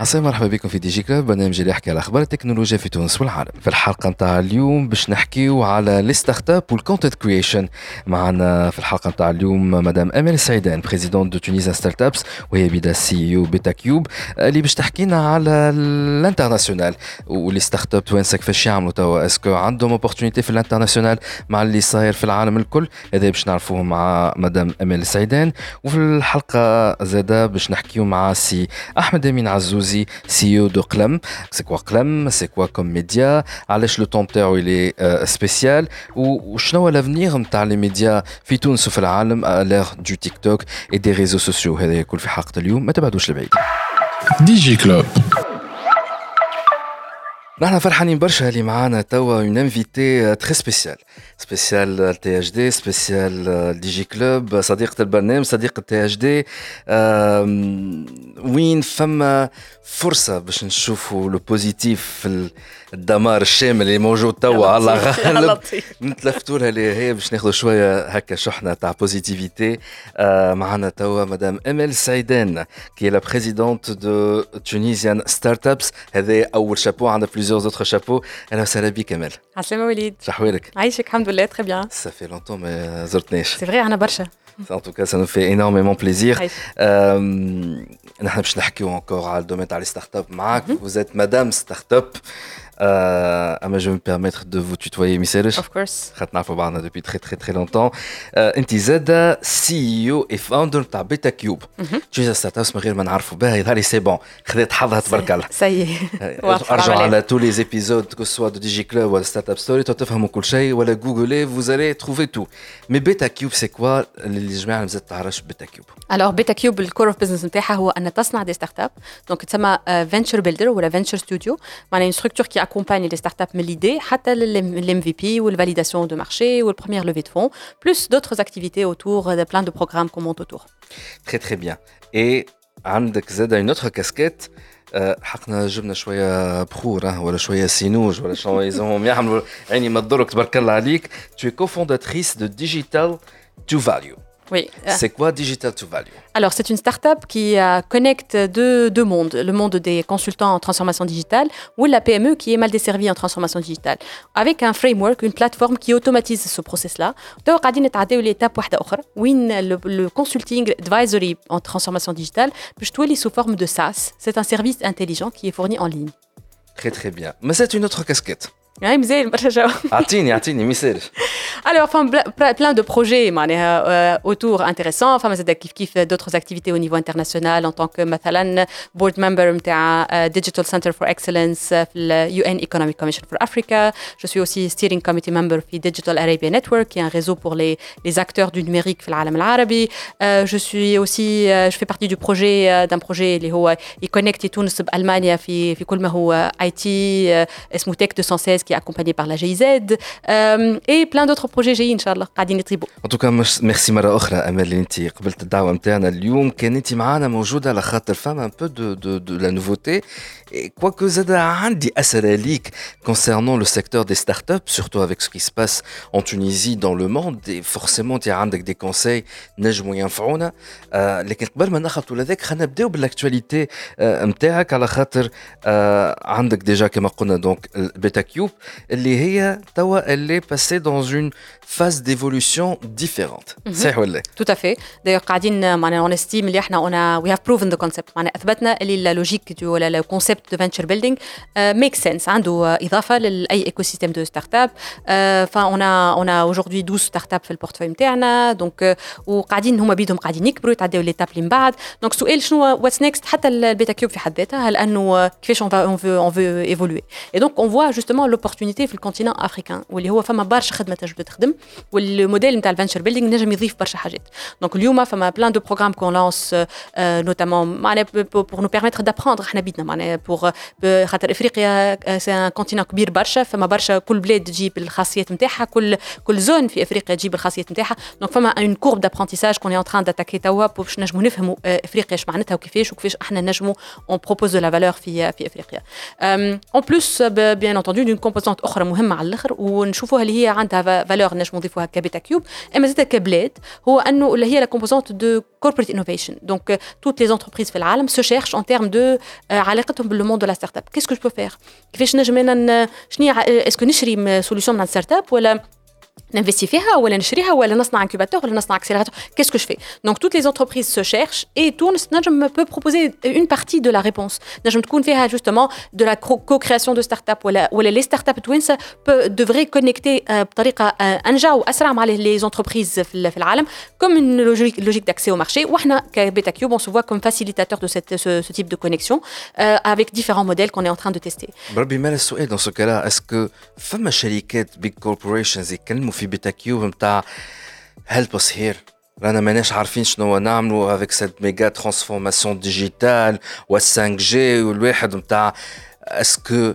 عسى مرحبا بكم في دي جي كلاب برنامج اللي يحكي على أخبار التكنولوجيا في تونس والعالم في الحلقة نتاع اليوم باش نحكيو على لي ستارت اب والكونتنت كرييشن معنا في الحلقة نتاع اليوم مدام امل سعيدان بريزيدون دو تونيزا ستارت ابس وهي بدا سي أو بيتا كيوب اللي باش تحكينا على الانترناسيونال. ولي ستارت اب توانسك فاش يعملوا توا؟ اسكو عندهم اوبورتونيتي في الانترناسيونال؟ مع اللي صاير في العالم الكل. هذا باش نعرفوه مع مدام امل سعيدان. وفي الحلقة زادة باش نحكيو مع سي أحمد أمين عزوزي Fawzi, CEO de Clem. C'est quoi Clem C'est quoi comme média علاش لو طون تاعو il est سبيسيال وشنو هو لافنيغ نتاع لي ميديا في تونس وفي العالم على لير دو تيك توك اي دي ريزو سوسيو هذا يكون في حلقه اليوم ما تبعدوش لبعيد ديجي كلوب نحن فرحانين برشا اللي معانا توا اون انفيتي تري سبيسيال سبيسيال تي اش دي سبيسيال دي جي كلوب صديقة البرنامج صديقة تي اش دي وين فما فرصة باش نشوفوا لو بوزيتيف في الدمار الشامل اللي موجود توا الله غالب نتلفتوا لها اللي هي باش ناخذوا شوية هكا شحنة تاع بوزيتيفيتي معنا توا مدام امل سعيدان كي لا بريزيدونت دو تونيزيان ستارت ابس هذا اول شابو عندنا بليزيور زوتر شابو اهلا وسهلا بك امل عسلامة وليد شحوالك عايشك الحمد لله très bien Ça fait longtemps mais زرتناش C'est vrai أنا برشا En tout cas, ça nous fait énormément plaisir. عايشك. Euh, نحن باش نحكيو encore على الدومين تاع لي ستارت اب معاك. Vous êtes madame start up. Euh, اما je vais me permettre de vous tutoyer ميسالش. of course خاطر نعرفوا بعضنا depuis très très très longtemps. آه، انت زاده سي او اي فاوندر تاع بيتا كيوب. تجي ستارت ابس من غير ما نعرفوا بها يظهر لي سي بون خذيت حظها تبارك الله. ça y est واضحة ارجعوا عملية. على tous les épisodes que ce soit de Digi Club ou de Startup Story تفهموا كل شيء ولا جوجلي vous allez trouver tout. Mais Beta Cube c'est quoi اللي الجماعه مازال تعرفش بيتا كيوب. alors بيتا كيوب الكور اوف بزنس نتاعها هو ان تصنع دي ستارت اب دونك تسمى فينتشر بيلدر ولا فينتشر ستوديو معناها une structure qui accompagne les startups من l'idée حتى للام في بي والفاليداسيون دو مارشي والبروميير لevée de fonds plus d'autres activités autour de plein de programmes qu'on monte autour Très très bien. Et عندك زاد une autre casquette آه، حقنا جبنا شويه بخور ها، ولا شويه سينوج ولا شنو يسموهم يعملوا عيني ما تضرك تبارك الله عليك tu es cofondatrice de Digital to Value oui. Ah. C'est quoi Digital to Value Alors, c'est une start-up qui euh, connecte deux, deux, mondes. Le monde des consultants en transformation digitale ou la PME qui est mal desservie en transformation digitale. Avec un framework, une plateforme qui automatise ce process-là. Donc, on l'étape le consulting advisory en transformation digitale, puis je sous forme de SaaS. C'est un service intelligent qui est fourni en ligne. Très, très bien. Mais c'est une autre casquette. يعني مزيان برشا جو. اعطيني اعطيني مثال Alors, enfin, ble- ple- plein de projets معناها, euh, autour intéressants. Enfin, زاد كيف كيف d'autres activités au niveau international en tant que مثلا board member نتاع euh, Digital Center for Excellence في ال UN Economic Commission for Africa. Je suis aussi steering committee member في Digital Arabia Network, qui est un réseau pour les, les acteurs du numérique في العالم العربي. Euh, je suis aussi, euh, je fais partie du projet euh, d'un projet اللي هو يكونكتي تونس بألمانيا في في كل ما هو IT euh, اسمه Tech 216 qui est accompagné par la GIZ euh, et plein d'autres projets جايين ان شاء الله قاعدين يطيبوا ان توكا مش ميرسي مره اخرى امل اللي انت قبلت الدعوه نتاعنا اليوم كان انت معانا موجوده على خاطر فما ان بو دو دو دو لا نوفوتي كواكو زاد عندي اسئله ليك concernant le secteur des startups surtout avec ce qui se passe en Tunisie dans le monde et forcément انت عندك دي كونساي نجموا ينفعونا آه لكن قبل ما نخلطوا لذاك خلينا نبداو بالاكtualité آه نتاعك على خاطر آه عندك ديجا كما قلنا دونك البيتا كيوب اللي هي توا اللي باسي dans une phase d'évolution différente صحيح ولا لا؟ Tout à fait. D'ailleurs, قاعدين معناها on estime اللي احنا on a we have proven the concept معناها اثبتنا اللي لا لوجيك ولا لا concept de venture building uh, make sense عنده اضافه لاي ايكو سيستيم دو ستارت اب فاون a on a aujourd'hui 12 ستارت اب في البورتفوي نتاعنا دونك وقاعدين هما بيدهم قاعدين يكبروا يتعداو ليتاب اللي من بعد دونك سؤال شنو واتس نيكست حتى البيتا كيوب في حد ذاتها هل انه كيفاش on va on veut on veut évoluer et donc on voit justement زوبورتونيتي في الكونتينون افريكان واللي هو فما برشا خدمه تنجم تخدم والموديل نتاع الفنشر بيلدينغ نجم يضيف برشا حاجات دونك اليوم فما بلان دو بروغرام كون لانس نوتامون معناها بور نو بيرميتر دابروندر احنا بيتنا معناها بور خاطر إفريقيا سي ان كونتينون كبير برشا فما برشا كل بلاد تجيب الخاصيات نتاعها كل كل زون في إفريقيا تجيب الخاصيات نتاعها. دونك فما اون كورب دابرونتيساج كون ان تران داتاكي توا باش نجمو نفهموا إفريقيا اش معناتها وكيفاش وكيفاش إحنا نجمو اون بروبوز دو لا فالور في في إفريقيا. اون بلوس بيان انتوندو دون كومبوزونت أخرى مهمة على الأخر ونشوفوها اللي هي عندها فالور نجمو نضيفوها كبيتا كيوب. أما زاد كبلاد هو أنه اللي هي لا كومبوزونت دو كوربريت انوفيشن دونك توت لي زونتربريز في العالم سو شيرش ان تيرم دو علاقتهم monde de la startup. Qu'est-ce que je peux faire? Est-ce que je suis une solution de la startup ou n'investis فيها ولا نشريها ولا نصنع انكوباتور ولا نصنع accélérateur qu'est-ce que je fais donc toutes les entreprises se cherchent et تونس نجم peut proposer une partie de la réponse نجم تكون فيها justement de la co-création de start-up ولا ولا les start-up توانسه devraient connecter بطريقه انجع واسرع مع les entreprises في في العالم comme une logique logique d'accès au marché واحنا كبيتا كيوب on se voit comme facilitateur de cette ce, ce type de connexion euh, avec différents modèles qu'on est en train de tester. بربي مال السؤال dans ce cas-là est-ce que فما شركات big corporations يكلموا في بيتا كيوب نتاع هيلب أس هير. رانا ماناش عارفين شنو نعملوا افيك سيت ميجا ترانسفورماسيون ديجيتال وال 5 جي والواحد نتاع اسكو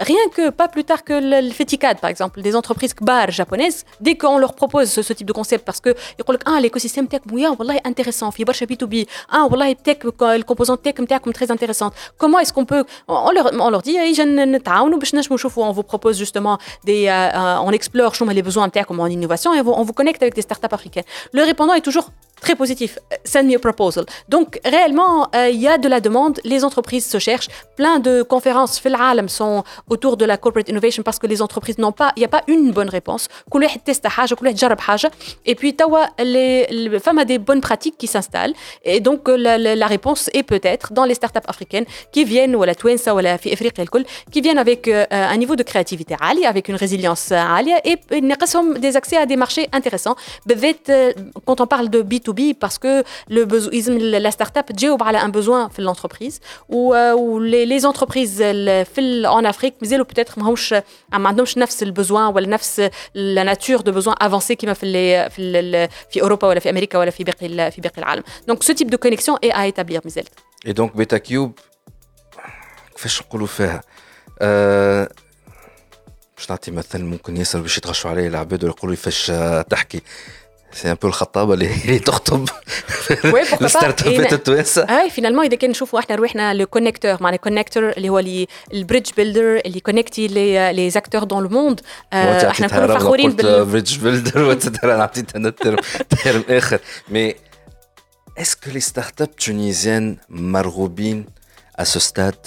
Rien que, pas plus tard que le Feticad, par exemple, des entreprises kbar japonaises, dès qu'on leur propose ce, type de concept, parce que ils disent ah, l'écosystème tech, oui, ah, voilà, intéressant, fibre B2B, ah, voilà, tech, euh, le composant tech, très intéressante. Comment est-ce qu'on peut, on leur, on leur dit, on vous propose justement des, euh, euh, on explore les besoins tech, en innovation, et on vous connecte avec des startups africaines. Le répondant est toujours très positif. Send me a proposal. Donc, réellement, il euh, y a de la demande. Les entreprises se cherchent. Plein de conférences fait sont autour de la corporate innovation parce que les entreprises n'ont pas, il n'y a pas une bonne réponse. كل واحد تست حاجة, كل واحد جرب حاجة. Et puis, توا, les, les femmes ont des bonnes pratiques qui s'installent. Et donc, la, la, la réponse est peut-être dans les startups africaines qui viennent, ou la توانسة, ولا في إفريقيا الكل, qui viennent avec euh, un niveau de créativité عالي, avec une résilience عالية, et نقصهم des accès à des marchés intéressants. بالذات, quand on parle de B2B, parce que le besoin, la start-up تجاوب على un besoin في l'entreprise ou, ou les, les entreprises في en Afrique مازالوا peut-être ماهوش ما عندهمش نفس البزوان ولا نفس لا ناتور دو بزوان افونسي كيما في في في اوروبا ولا في أمريكا ولا في باقي في باقي العالم دونك سو تيب دو كونيكسيون اي ا ايتابلير مازالت اي دونك بيتا كيوب كيفاش نقولوا فيها باش نعطي مثل ممكن ياسر باش يتغشوا عليه العباد ويقولوا كيفاش تحكي سي ان بو الخطابه اللي تخطب الستارت اب التوانسه اي فينالمون اذا كان نشوفوا إحنا روحنا لو كونيكتور معناها كونيكتور اللي هو البريدج بيلدر اللي كونيكتي لي زاكتور دون لو موند إحنا نكونوا فخورين بال بريدج بيلدر وانت عطيت أنا ترم ترم اخر مي اسكو لي ستارت اب تونيزيان مرغوبين سو ستاد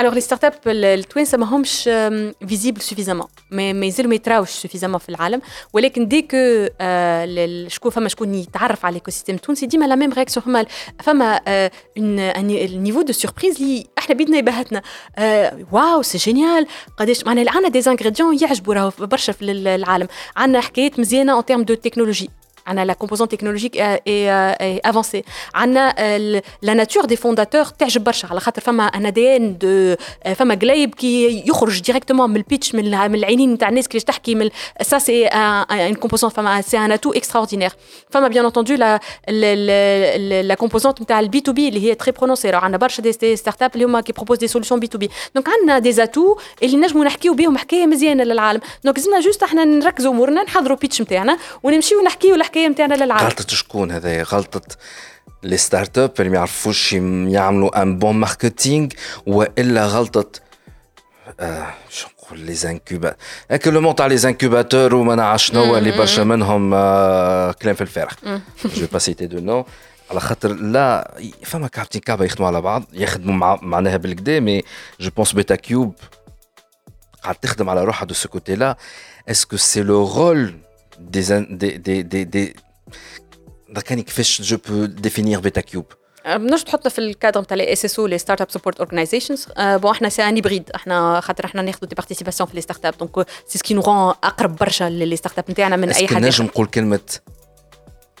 Alors, les startups, التوانسة ماهمش visibles suffisamment. ما مازالوا ما يتراوش suffisamment في العالم. ولكن دي كو شكون فما شكون يتعرف على الايكو سيستيم التونسي ديما لا ميم رياكسيون فما فما النيفو دو سوربريز اللي إحنا بيدنا يبهتنا. واو سي جينيال قداش معناها عندنا دي انغريديون يعجبوا راهو برشا في العالم. عندنا حكايات مزيانة اون تيرم دو تكنولوجي عندنا لا كومبوزون تكنولوجيك اي افونسي عندنا لا ناتور دي فونداتور تعجب برشا على خاطر فما ان دي ان دو فما قلايب كي يخرج ديريكتومون من البيتش من, من العينين نتاع الناس كيفاش تحكي من سا سي ان كومبوزون فما سي ان اتو اكستراوردينير فما بيان انتوندو لا لا كومبوزونت نتاع البي تو بي اللي هي تري برونونسي عندنا برشا دي ستارت اب اللي هما كي بروبوز دي سوليسيون بي تو بي دونك عندنا دي زاتو اللي نجموا نحكيو بهم حكايه مزيانه للعالم دونك لازمنا جوست احنا نركزوا امورنا نحضروا بيتش نتاعنا ونمشيو نحكيو الحكاية نتاعنا للعالم غلطة شكون هذا؟ غلطة لي ستارت أب اللي ما يعرفوش يعملوا ان بون ماركتينغ وإلا غلطة les incubateurs. que le monde a les incubateurs ou ما نعرف شنو اللي برشا منهم كلام في الفارغ. vais pas citer de nom. على خاطر لا فما كابتن كابا يخدموا على بعض يخدموا مع معناها بالكدا مي جو بونس بيتا كيوب قاعد تخدم على روحها دو سو كوتي لا اسكو سي لو رول دي دي دي دي, دي كاني كيفاش جو بو ديفينير بيتا كيوب بنجم تحطنا في الكادر نتاع لي اس اس أو لي ستارت اب سبورت اورجانيزيشنز بون إحنا سي ان هيبريد إحنا خاطر إحنا ناخذوا دي بارتيسيباسيون في لي ستارت اب دونك سي سكي نو اقرب برشا لي ستارت اب نتاعنا من اي حد نجم نقول كلمه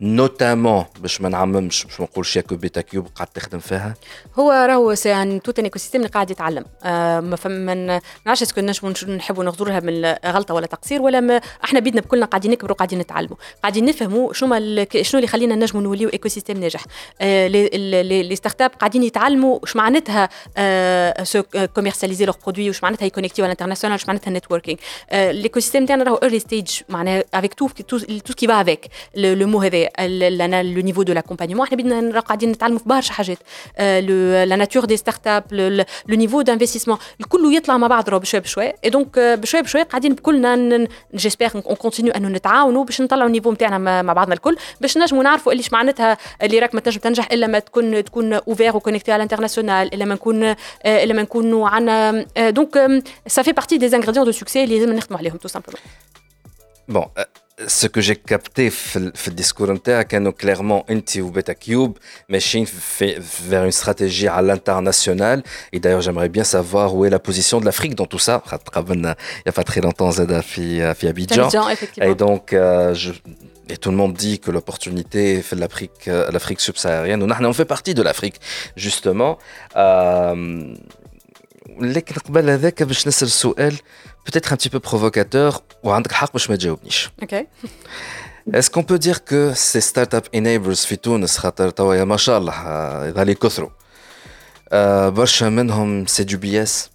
نوتامون باش ما نعممش باش ما نقولش ياكو بيتا كيوب قاعد تخدم فيها؟ هو راهو سي ان توت ان ايكو سيستيم اللي قاعد يتعلم. آه ما فما ما نعرفش اسكو نجموا نحبوا نغزرها من غلطه ولا تقصير ولا ما إحنا بيدنا بكلنا قاعدين نكبروا قاعدين نتعلموا قاعدين نفهموا شنو شنو اللي يخلينا نجموا نوليو ايكو سيستيم ناجح. آه لي ستارت أب قاعدين يتعلموا واش معناتها آه سو كوميرسياليزي لوغ برودوي واش معناتها يكونيكتيو على الانترناسيونال واش معناتها نتوركينغ آه ليكو سيستيم تاعنا راهو ايرلي ستيج معناها افيك تو تو كي va avec. Le mot هذا لو نيفو دو لاكومبانيمون احنا بدنا قاعدين نتعلموا في برشا حاجات لا ناتور دي ستارت اب لو نيفو دانفستيسمون الكل يطلع مع بعض بشوي بشوي اي دونك بشوي بشوي قاعدين كلنا جيسبيغ اون كونتينيو انه نتعاونوا باش نطلعوا النيفو نتاعنا مع بعضنا الكل باش نجموا نعرفوا اللي معناتها اللي راك ما تنجم تنجح الا ما تكون تكون اوفير وكونيكتي على الانترناسيونال الا ما نكون الا ما نكونوا عندنا دونك سا في بارتي دي انغريديون دو سوكسي اللي لازم نخدموا عليهم تو سامبلومون Bon, ce que j'ai capté dans le discours c'est clairement Inti ou Beta Cube machine vers une stratégie à l'international et d'ailleurs j'aimerais bien savoir où est la position de l'Afrique dans tout ça il n'y a pas très longtemps Zeda à Abidjan et donc euh, je, et tout le monde dit que l'opportunité fait l'Afrique euh, l'Afrique subsaharienne on fait partie de l'Afrique justement euh, لكن قبل هذاك باش نسال سؤال peut-être un petit peu provocateur وعندك حق باش ما تجاوبنيش اوكي Est-ce qu'on peut dire que ces startup enablers في تونس خاطر توا ما شاء الله يظهر يكثروا برشا منهم سي دو بي اس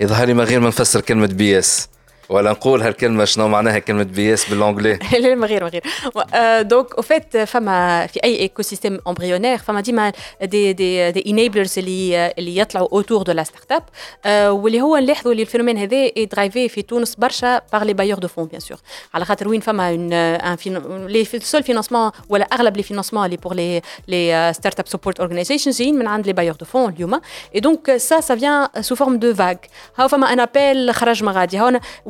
يظهر لي من غير ما نفسر كلمه بي اس ولا نقول هالكلمة شنو معناها كلمة بي اس بالانجلي لا ما غير ما غير. دونك أو فيت فما في أي ايكو سيستيم امبريونير فما ديما دي دي دي انيبلرز اللي اللي يطلعوا اوتور دو لا ستارت اب واللي هو نلاحظوا اللي الفينومين هذا اي درايفي في تونس برشا باغ لي بايور دو فون بيان سور على خاطر وين فما ان لي سول فينانسمون ولا أغلب لي فينانسمون اللي بور لي لي ستارت اب سبورت اورجانيزيشنز جايين من عند لي بايور دو فون اليوم. اي دونك سا سا فيان سو فورم دو فاغ هاو فما ان ابيل خرج ما غادي. هاو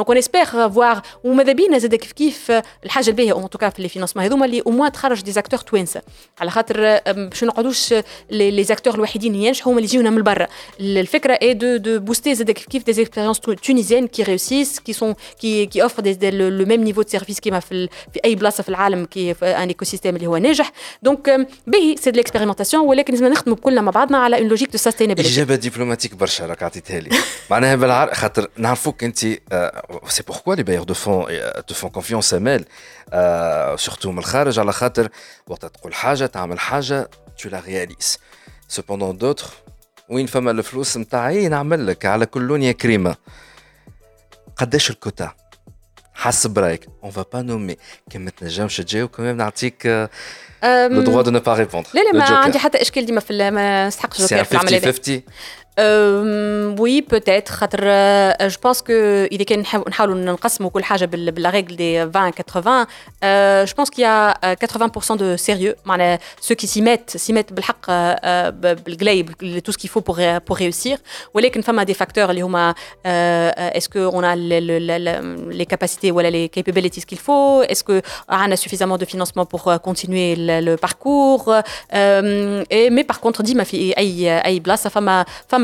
Donc on espère voir وماذا بينا زاد كيف كيف الحاجة الباهيه اون توكا في لي فينانسمون هذوما اللي أو موان تخرج دي زاكتور توانسه على خاطر باش نقعدوش لي زاكتور الوحيدين اللي ينجحوا هما اللي يجيونا من برا الفكرة اي دو دو بوستي زاد كيف كيف دي اكسبيريونس تونيزيان كي ريوسيس كي سون كي كي اوفر لو ميم نيفو دو سيرفيس كيما في في اي بلاصه في العالم كي في ان ايكو سيستيم اللي هو ناجح دونك باهي سي دو ليكسبيريمونتاسيون ولكن لازم نخدموا كلنا مع بعضنا على اون لوجيك دو سستينابيلتي اجابه دبلوماتيك برشا راك عطيتها لي معناها بالعربي خاطر نعرفوك انت Euh, c'est pourquoi les bailleurs de fonds euh, te font confiance à euh, Mel, surtout Malkharaj al pour t'adresser tu as tu la réalises. Cependant, d'autres, oui, une femme a le flou, c'est un taï, un amel, car la colonie est crime. On va pas nommer. Quand même, l'article Le droit de ne pas répondre. Euh, oui, peut-être. Euh, je pense que il est euh, Je pense qu'il y a 80% de sérieux, ceux qui s'y mettent, s'y mettent tout ce qu'il faut pour pour réussir. Ou alors qu'une femme a des facteurs, est-ce qu'on a les, capacités ou les capabilities qu'il faut? Est-ce qu'on ah, a suffisamment de financement pour continuer le, parcours? Mais par contre, dit ma fille, aïe, aïe, sa femme a femme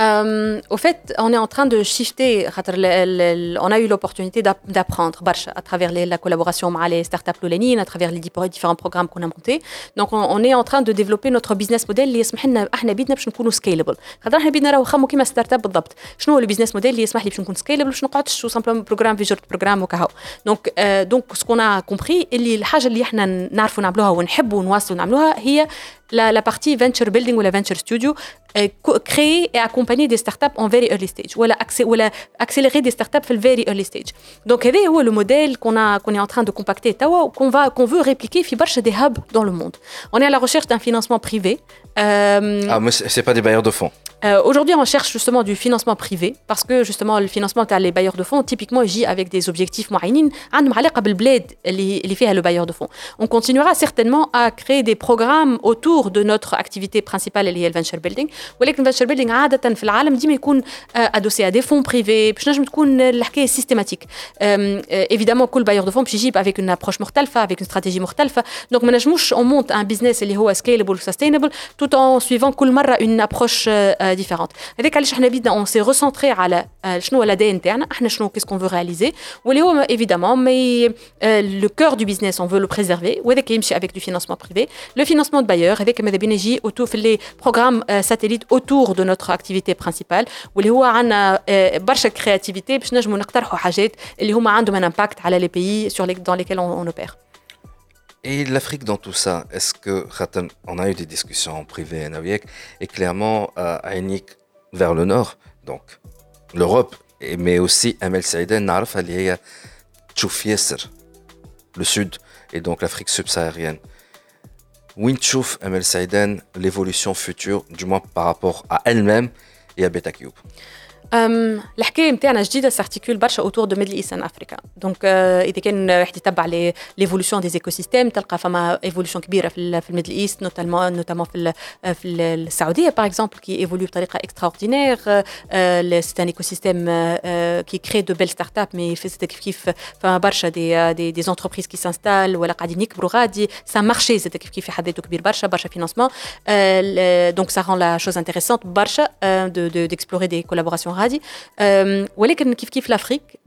Euh, au fait, on est en train de shifter. On a eu l'opportunité d'apprendre à travers la collaboration avec les startups Loulenine, à travers les différents programmes qu'on a montés. Donc, on, est en train de développer notre business model qui يسمح لنا احنا بيدنا باش نكونوا scalable. خاطر احنا بيدنا راهو خمو كيما ستارت اب بالضبط. شنو هو البيزنس موديل اللي يسمح لي باش نكون scalable باش نقعدش تو سامبلومون بروجرام في جورت بروجرام وكهو. دونك دونك سكون ا كومبري اللي الحاجه اللي احنا نعرفوا نعملوها ونحبوا نواصلوا نعملوها هي la, la, partie venture building ou la venture studio, euh, créer et accompagner des startups en very early stage, ou, la, ou la, accélérer des startups en very early stage. Donc, c'est le modèle qu'on qu'on est en train de compacter, qu'on va qu'on veut répliquer chez des hubs dans le monde. On est à la recherche d'un financement privé. Euh, ah, mais c'est pas des bailleurs de fonds. Euh, Aujourd'hui, on cherche justement du financement privé parce que justement, le financement, tu les bailleurs de fonds, typiquement, j'y avec des objectifs moyens, les fait le bailleur de fonds. On continuera certainement à créer des programmes autour de notre activité principale, اللي هي الفنشر بيلدينغ ولكن الفنشر بيلدينغ عاده في العالم ديما يكون ادوسي ا دي فون بريفي باش نجم تكون الحكايه سيستيماتيك ايفيدامون كل بايور دو فون باش يجيب افيك اون ابروش مختلفه افيك اون استراتيجي مختلفه دونك ما نجموش اون مونت ان بيزنس اللي هو سكيلبل سستينبل توت اون سويفون كل مره اون ابروش ديفيرونت هذاك علاش احنا بدنا اون سي ريسونتري على شنو هو الاداء نتاعنا احنا شنو كيس كون فو رياليزي واللي هو ايفيدامون مي لو كور دو بيزنس اون فو لو بريزيرفي وهذاك يمشي افيك دو فينانسمون بريفي لو فينانسمون دو بايور هذاك ماذا بينا يجي autour les programmes satellites autour de notre activité principale واللي هو عندنا برشا créativité باش نجموا نقترحوا حاجات اللي هما عندهم un impact على les pays sur les, dans lesquels on, on opère. Et l'Afrique dans tout ça, est-ce que on a eu des discussions en privé et clairement Aïnik vers le nord, donc l'Europe, mais aussi Amel Saïden, نعرفها اللي هي تشوف ياسر le sud et donc l'Afrique subsaharienne. Winchouf ML Saiden, l'évolution future, du moins par rapport à elle-même et à Beta Cube. الحكايه نتاعنا جديده سارتيكول برشا اوتور دو ميدل ايست افريكا دونك اذا كان واحد يتبع لي ليفولوسيون دي زيكو سيستيم تلقى فما ايفولوسيون كبيره في في الميدل ايست نوتامون نوتامون في في السعوديه باغ اكزومبل كي ايفولو بطريقه اكسترا اوردينير سي ان ايكو سيستيم كي كري دو بيل ستارت اب مي كيف كيف فما برشا دي دي دي زونتربريز كي سانستال ولا قاعدين يكبروا غادي سا مارشي زاد كيف كيف في حد ذاته كبير برشا برشا فينانسمون دونك سا رون لا شوز انتريسونت برشا دو ديكسبلوري دي كولابوراسيون غادي ولكن كيف كيف l'Afrique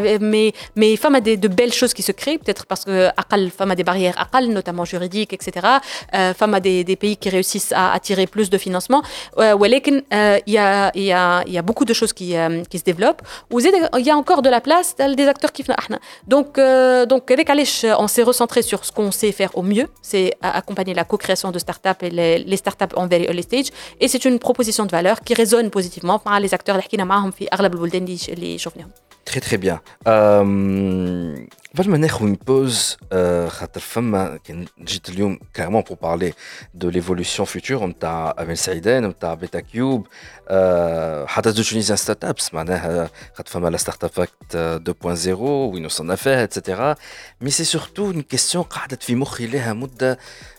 mais, mais femme a des, de belles choses qui se créent, peut-être parce que femme a des barrières Akal, notamment juridiques, etc. Femme a des, pays qui réussissent à attirer plus de financement. il y, a, y, a, y a beaucoup de choses qui, qui se développent. Il y a encore de la place des acteurs qui font. Donc, donc on s'est recentré sur ce qu'on sait faire au mieux, c'est accompagner la co-création de startups et les, les startups en very early stage. Et c'est une proposition de valeur qui résonne positivement par les acteurs qui sont en train de se faire. Très très bien. قبل ما ناخذ une pause خاطر فما كان جيت اليوم كارمون pour parler de l'évolution future نتاع امل سعيدان نتاع بيتا كيوب حتى دو تونيزيان ستارت ابس معناها خاطر فما لا ستارت اب 2.0 وين وصلنا فيها اتسيتيرا مي سي سورتو une question قعدت في مخي لها مده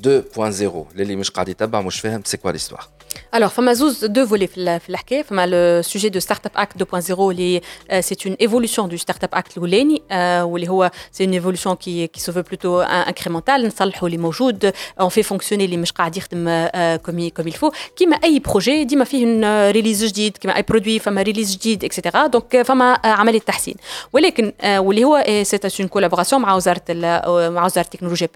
2.0 les mouch c'est quoi l'histoire? فاهم سي كوا ليستوار Alors, فما زوز deux volets في في الحكايه فما le sujet de Startup Act 2.0 اللي c'est une évolution du Startup Act الاولاني واللي هو c'est une évolution qui qui se veut plutôt incrémentale نصلحوا اللي موجود on fait fonctionner اللي مش قاعد يخدم comme comme il faut كيما اي بروجي ديما فيه une ريليز جديد كيما اي برودوي فما ريليز جديد اكسيتيرا دونك فما عمليه تحسين ولكن واللي هو سي une collaboration مع وزاره مع وزاره التكنولوجيا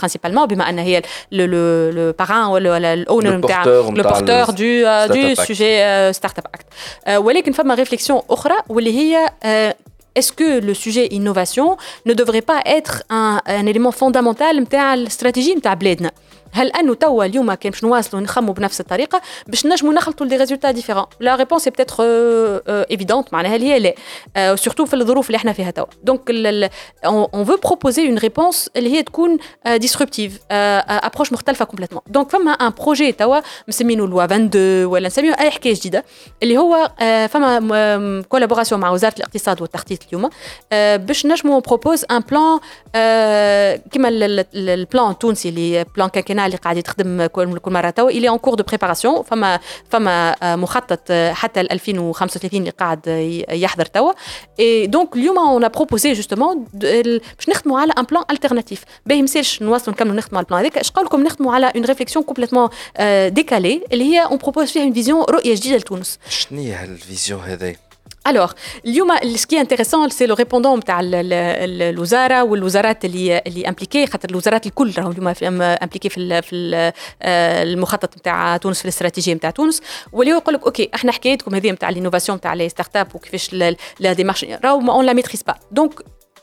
principalement بما ان هي le parrain ولا الاونر le porteur du, euh, du sujet euh, Startup Act. Euh, ولكن فما réflexion أخرى واللي هي est-ce que le sujet innovation ne devrait pas être un, un élément fondamental نتاع الاستراتيجيه نتاع بلادنا هل انه توا اليوم كان باش نواصلوا نخموا بنفس الطريقة باش نجموا نخلطوا دي ريزولتا ديفيرون؟ لا ريبونس بتاتر ايفيدونت معناها اللي هي لا. سورتو في الظروف اللي إحنا فيها توا. دونك اون فو بروبوزي اون ريبونس اللي هي تكون ديسربتيف ابروش مختلفة كومبليتمون دونك فما ان بروجي توا مسمينه لوا 22 ولا نسميه أي حكاية جديدة اللي هو فما كولابوراسيون مع وزارة الاقتصاد والتخطيط اليوم باش نجموا بروبوز ان بلان كيما البلان التونسي اللي بلان اللي قاعد يتخدم كل مرة توا الي اون كور دو بريباراسيون فما فما مخطط حتى 2035 اللي قاعد يحضر توا. اي دونك اليوم اون بروبوزي جوستومون باش نخدموا على ان بلان التيرناتيف باهي مسالش نواصلوا نكملوا نخدموا على البلان هذاك اش قال لكم نخدموا على اون ريفليكسيون كومبليتمون ديكالي اللي هي اون بروبوز فيها اون فيزيون رؤية جديدة لتونس. شنو هي هالفيزيون هذه Ce qui est intéressant, c'est le répondant نتاع الوزاره والوزارات اللي اللي امبليكي خاطر الوزارات الكل راهم اليوم امبليكي في في المخطط نتاع تونس في الاستراتيجية نتاع تونس. واللي يقول لك أوكي أحنا حكايتكم هذه نتاع الانوفاسيون نتاع لي ستارت اب وكيفاش لا ديمارش راهو اون لا ميتريز با دونك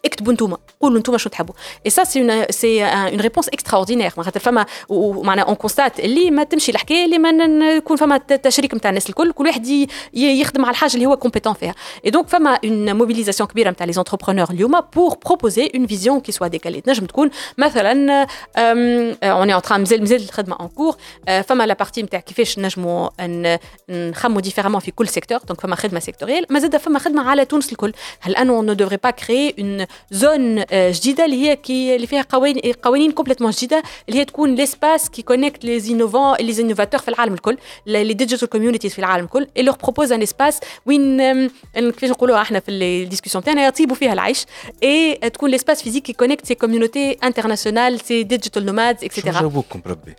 اكتبوا انتوما. قولوا انتوما شو تحبوا. اي سا سي سي اون ريبونس اكستراوردينير خاطر فما ومعناها اون كونستات اللي ما تمشي الحكاية اللي ما يكون فما تشريك نتاع الناس الكل كل واحد يخدم على الحاجة اللي هو كومبيتون فيها. اي دونك فما اون موبيليزاسيون كبيرة نتاع لي زونتربرونور اليوم بور بروبوزي اون فيزيون كي سوا ديكالي تنجم تكون مثلا اون اي ان مازال مازال الخدمة اون كور فما لا بارتي نتاع كيفاش نجموا نخموا ديفيرامون في كل سيكتور دونك فما خدمة سيكتوريال مازال فما خدمة على تونس الكل. هل انه نو دوفري با كري اون زون جديده اللي هي كي اللي فيها قوانين قوانين كومبليتمون جديده اللي هي تكون ليسباس كي كونيكت لي انوفون لي انوفاتور في العالم الكل لي ديجيتال كوميونيتيز في العالم الكل اي لور بروبوز ان اسباس وين كيفاش نقولوها إحنا في الديسكسيون تاعنا يطيبوا فيها العيش اي تكون ليسباس فيزيك كي كونيكت سي كوميونيتي انترناسيونال سي ديجيتال نومادز اكسيتيرا جاوبوكم بربي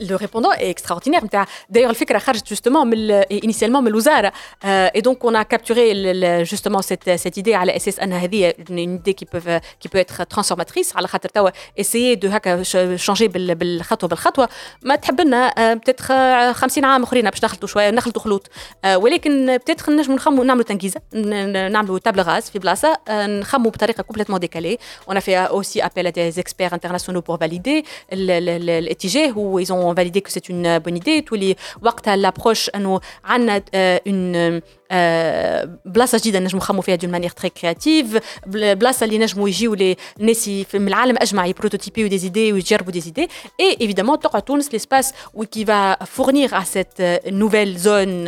لو ريبوندون est extraordinaire نتاع دايوغ الفكره خرجت جوستومون من انيسيالمون من الوزاره اي دونك اون ا كابتوري جوستومون سيت سيت ايدي على اساس ان هذه اون ايدي كي بوف كي بو اتر ترانسفورماتريس على خاطر توا اسيي دو هكا شونجي بالخطوه بالخطوه ما تحب لنا بتاتر 50 عام اخرين باش نخلطوا شويه نخلطوا خلوط ولكن بتاتر نجموا نخموا نعملوا تنكيزه نعملوا تابل غاز في بلاصه نخموا بطريقه كومبليتمون ديكالي اون فيها اوسي ابيل ا دي اكسبير انترناسيونال بور فاليدي الاتجاه où ils ont validé que c'est une euh, bonne idée. Tous les waqt à l'approche, euh, nous, euh, une, بلاصه جديده نجموا نخموا فيها دون مانيير تري كرياتيف بلاصه اللي نجموا يجيو الناس من العالم اجمع يبروتوتيبيو دي زيدي ويجربوا دي زيدي اي ايفيدامون تقعد تونس ليسباس qui va fournir à cette nouvelle zone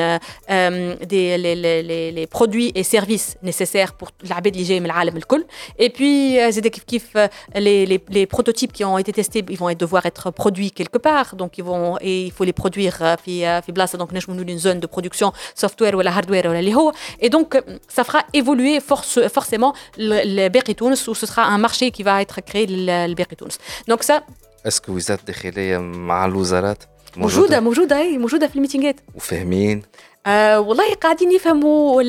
des les, les, les produits et services nécessaires pour العباد اللي جاي من العالم الكل et puis زاد كيف كيف les, les, les prototypes qui ont été testés ils vont devoir être produits quelque part donc ils vont et il faut les produire في في بلاصه donc نجموا نقولوا une zone de production software ولا hardware ولا اللي هو et donc ça fera évoluer force, forcément le باقي تونس و ce sera un marché qui va être créé لباقي تونس donc ça اسكو وزاره الداخليه مع الوزارات موجوده موجوده اي موجوده في الميتينغات وفاهمين آه والله قاعدين يفهموا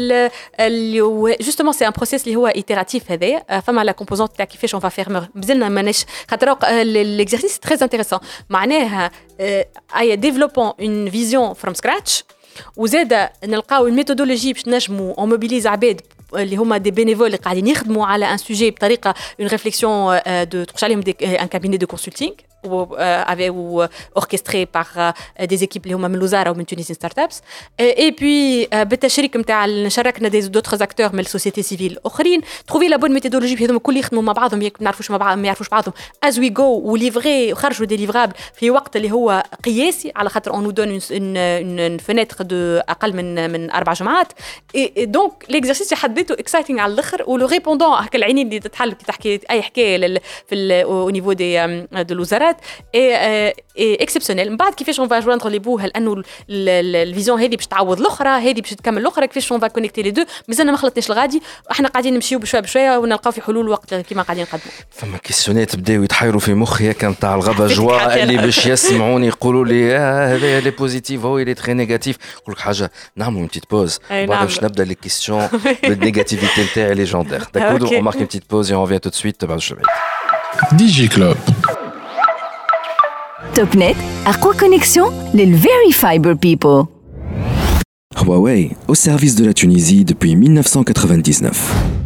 جوستومون سي ان بروسيس اللي هو ايتيراتيف هذايا آه فما لا كومبوزونت تاع كيفاش اون فير مازلنا ماناش خاطر ليكزارسيس تري انتريسون معناها اي ديفلوبون اون فيزيون فروم سكراتش وزاد نلقاو الميثودولوجي باش نجموا اون موبيليز عباد اللي هما دي بينيفول اللي قاعدين يخدموا على ان سوجي بطريقة اون ريفليكسيون دو تخش عليهم ان كابيني دو كونسلتينغ orchestré par des équipes اللي هما من الوزاره ومن تونسين ستارت ابس اي بي بالتشريك نتاع شاركنا دي دوتر اكتور من السوسيتي سيفيل اخرين تروفي لا بون ميثودولوجي هذوما الكل يخدموا مع بعضهم ما نعرفوش مع بعض ما يعرفوش بعضهم از وي جو وليفري وخرجوا دي ليفرابل في وقت اللي هو قياسي على خاطر اون دون اون فينيتر دو أقل من من أربع جمعات دونك ليكزرسيس حد ذاته اكسايتنج على الآخر ولو ريبوندون هكا العينين اللي تتحل كي تحكي أي حكاية في أو نيفو دي دو الوزارات 2024 est, est exceptionnel. من بعد كيفاش اون فا لي بو هل انه الفيزيون هذه باش تعوض الأخرى هذه باش تكمل الأخرى كيفاش اون فا كونيكتي لي دو مازلنا ما خلطناش الغادي إحنا قاعدين نمشيو بشوية بشوية ونلقاو في حلول وقت كيما قاعدين نقدموا فما كيسيونات بداو يتحيروا في مخي هكا نتاع الغابه جوا اللي باش يسمعوني يقولوا لي هذا لي بوزيتيف هو اللي تري نيجاتيف نقول لك حاجة نعملوا petite pause. بعد باش نبدأ لي كيستيون بالنيجاتيفيتي نتاعي ليجوندير داكور une petite pause et on revient tout de suite. بعد شوية ديجي كلوب Topnet, Arco Connexion, les Very Fiber People. Huawei, au service de la Tunisie depuis 1999.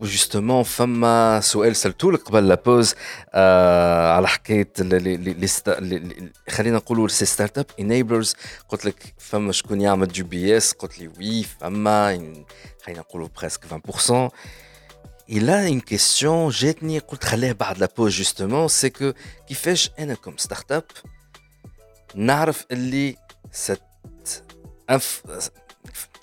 وجوستومون فما سؤال سالتو لك قبل لا بوز آه على حكايه خلينا نقولوا سي ستارت اب انيبلرز قلت لك فما شكون يعمل جي بي اس قلت لي وي فما خلينا نقولوا بريسك 20% Il a une question, جاتني قلت خليها بعد لا بوز جوستومون سي كو كيفاش انا كوم ستارت اب نعرف اللي ست